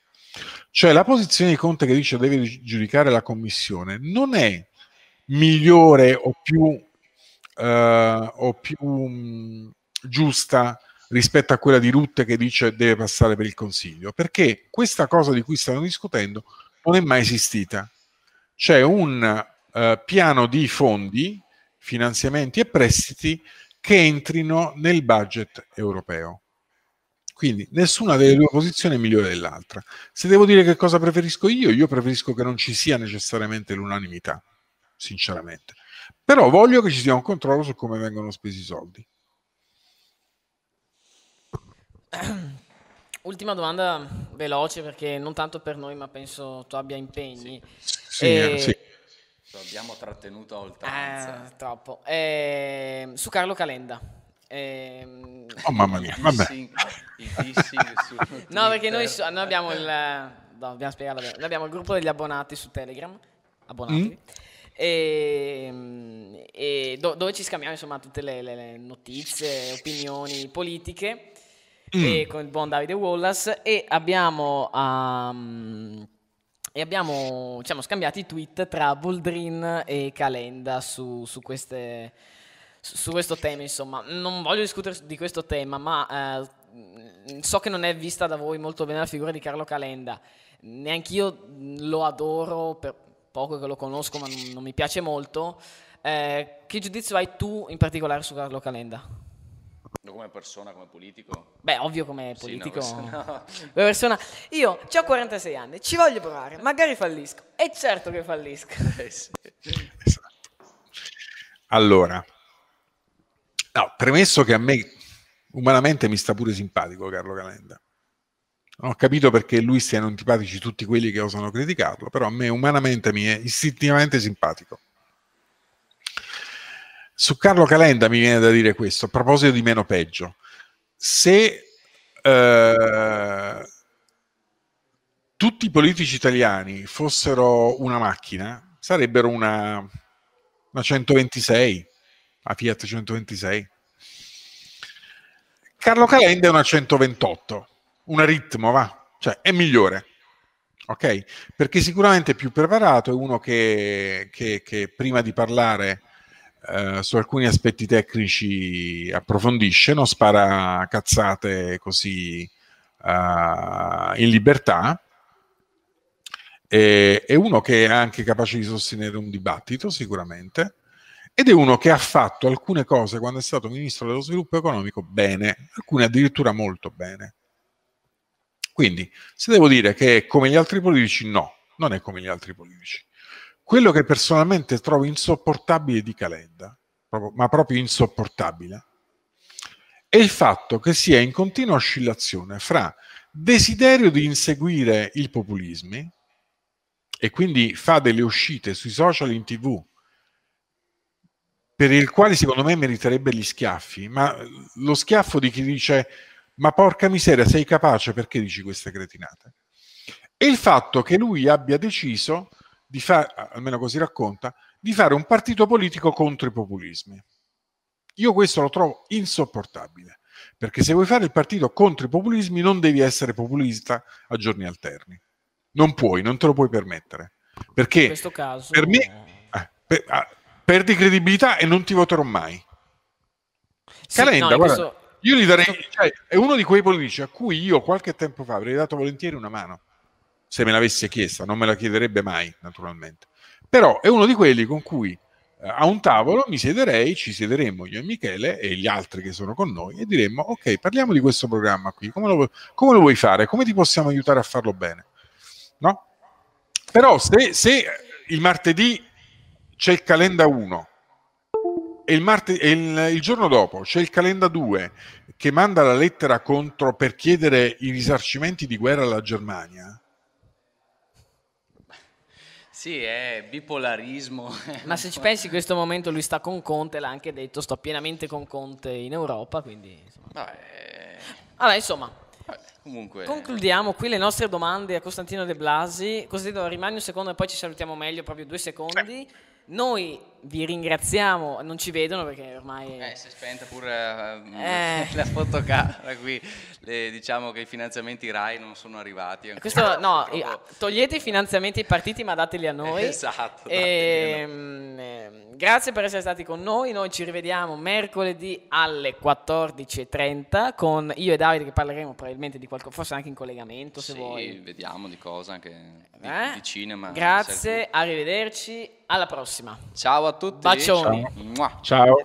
Cioè la posizione di Conte che dice deve giudicare la Commissione non è migliore o più, uh, o più um, giusta rispetto a quella di Rutte che dice deve passare per il Consiglio, perché questa cosa di cui stanno discutendo non è mai esistita. C'è un eh, piano di fondi, finanziamenti e prestiti che entrino nel budget europeo. Quindi nessuna delle due posizioni è migliore dell'altra. Se devo dire che cosa preferisco io, io preferisco che non ci sia necessariamente l'unanimità, sinceramente. Però voglio che ci sia un controllo su come vengono spesi i soldi. Ultima domanda veloce perché non tanto per noi, ma penso tu abbia impegni. Sì, sì, e... sì. Abbiamo trattenuto a oltranza. Eh, troppo. Eh, su Carlo Calenda. Eh, oh mamma mia, vabbè. Dissing, no, perché noi, noi, abbiamo il... No, dobbiamo spiegarlo bene. Noi abbiamo il gruppo degli abbonati su Telegram. Abbonati. Mm. E, e do, dove ci scambiamo insomma tutte le, le, le notizie, opinioni politiche mm. con il buon Davide Wallace e abbiamo um, e abbiamo diciamo, scambiato i tweet tra Boldrin e Calenda su, su, queste, su, questo tema. Insomma, non voglio discutere di questo tema, ma eh, so che non è vista da voi molto bene la figura di Carlo Calenda. Neanch'io lo adoro, per poco che lo conosco, ma non, non mi piace molto. Eh, che giudizio hai tu in particolare su Carlo Calenda? Come persona, come politico? Beh, ovvio come politico. Sì, no, no. Come persona. Io ho 46 anni, ci voglio provare, magari fallisco. E certo che fallisco. Eh sì. Esatto. Allora, no, premesso che a me umanamente mi sta pure simpatico Carlo Calenda. Non ho capito perché lui siano antipatici tutti quelli che osano criticarlo, però a me umanamente mi è istintivamente simpatico. Su Carlo Calenda mi viene da dire questo, a proposito di meno peggio. Se eh, tutti i politici italiani fossero una macchina, sarebbero una, una 126, la Fiat 126. Carlo Calenda è una 128, una ritmo, va, cioè è migliore. Ok? Perché sicuramente è più preparato, è uno che, che, che prima di parlare eh, su alcuni aspetti tecnici approfondisce, non spara cazzate così uh, in libertà. E, è uno che è anche capace di sostenere un dibattito, sicuramente, ed è uno che ha fatto alcune cose quando è stato ministro dello sviluppo economico bene, alcune addirittura molto bene. Quindi, se devo dire che è come gli altri politici, no, non è come gli altri politici. Quello che personalmente trovo insopportabile di Calenda, ma proprio insopportabile, è il fatto che sia in continua oscillazione fra desiderio di inseguire il populismo e quindi fa delle uscite sui social in tv per il quale secondo me meriterebbe gli schiaffi, ma lo schiaffo di chi dice ma porca miseria sei capace perché dici queste cretinate? E il fatto che lui abbia deciso di fare, almeno così racconta, di fare un partito politico contro i populismi. Io questo lo trovo insopportabile, perché se vuoi fare il partito contro i populismi non devi essere populista a giorni alterni. Non puoi, non te lo puoi permettere. Perché caso... per me eh, per, ah, perdi credibilità e non ti voterò mai. Sì, Calenda, no, guarda, questo... io gli darei, cioè, è uno di quei politici a cui io qualche tempo fa avrei dato volentieri una mano se me l'avesse chiesta, non me la chiederebbe mai, naturalmente. Però è uno di quelli con cui eh, a un tavolo mi siederei, ci siederemmo io e Michele e gli altri che sono con noi e diremmo ok, parliamo di questo programma qui, come lo, come lo vuoi fare, come ti possiamo aiutare a farlo bene? No? Però se, se il martedì c'è il calenda 1 e, il, martedì, e il, il, giorno dopo c'è il calenda 2 che manda la lettera contro per chiedere i risarcimenti di guerra alla Germania, sì, è bipolarismo. Ma se ci pensi in questo momento lui sta con Conte, l'ha anche detto, sto pienamente con Conte in Europa, quindi... Insomma. Vabbè. Allora, insomma, Comunque... Concludiamo qui le nostre domande a Costantino De Blasi. Costantino, rimani un secondo e poi ci salutiamo meglio, proprio due secondi. Noi vi ringraziamo, non ci vedono perché ormai... Eh, si è spenta pure uh, eh. la fotocamera qui, Le, diciamo che i finanziamenti RAI non sono arrivati. Questo, no, proprio... togliete i finanziamenti ai partiti ma dateli a noi. Esatto. E, ehm, eh, grazie per essere stati con noi, noi ci rivediamo mercoledì alle 14.30 con io e Davide che parleremo probabilmente di qualcosa, forse anche in collegamento se sì, vuoi. vediamo di cosa, anche di, eh? di cinema. Grazie, arrivederci alla prossima. Ciao a tutti. Bacioni. Ciao. Ciao.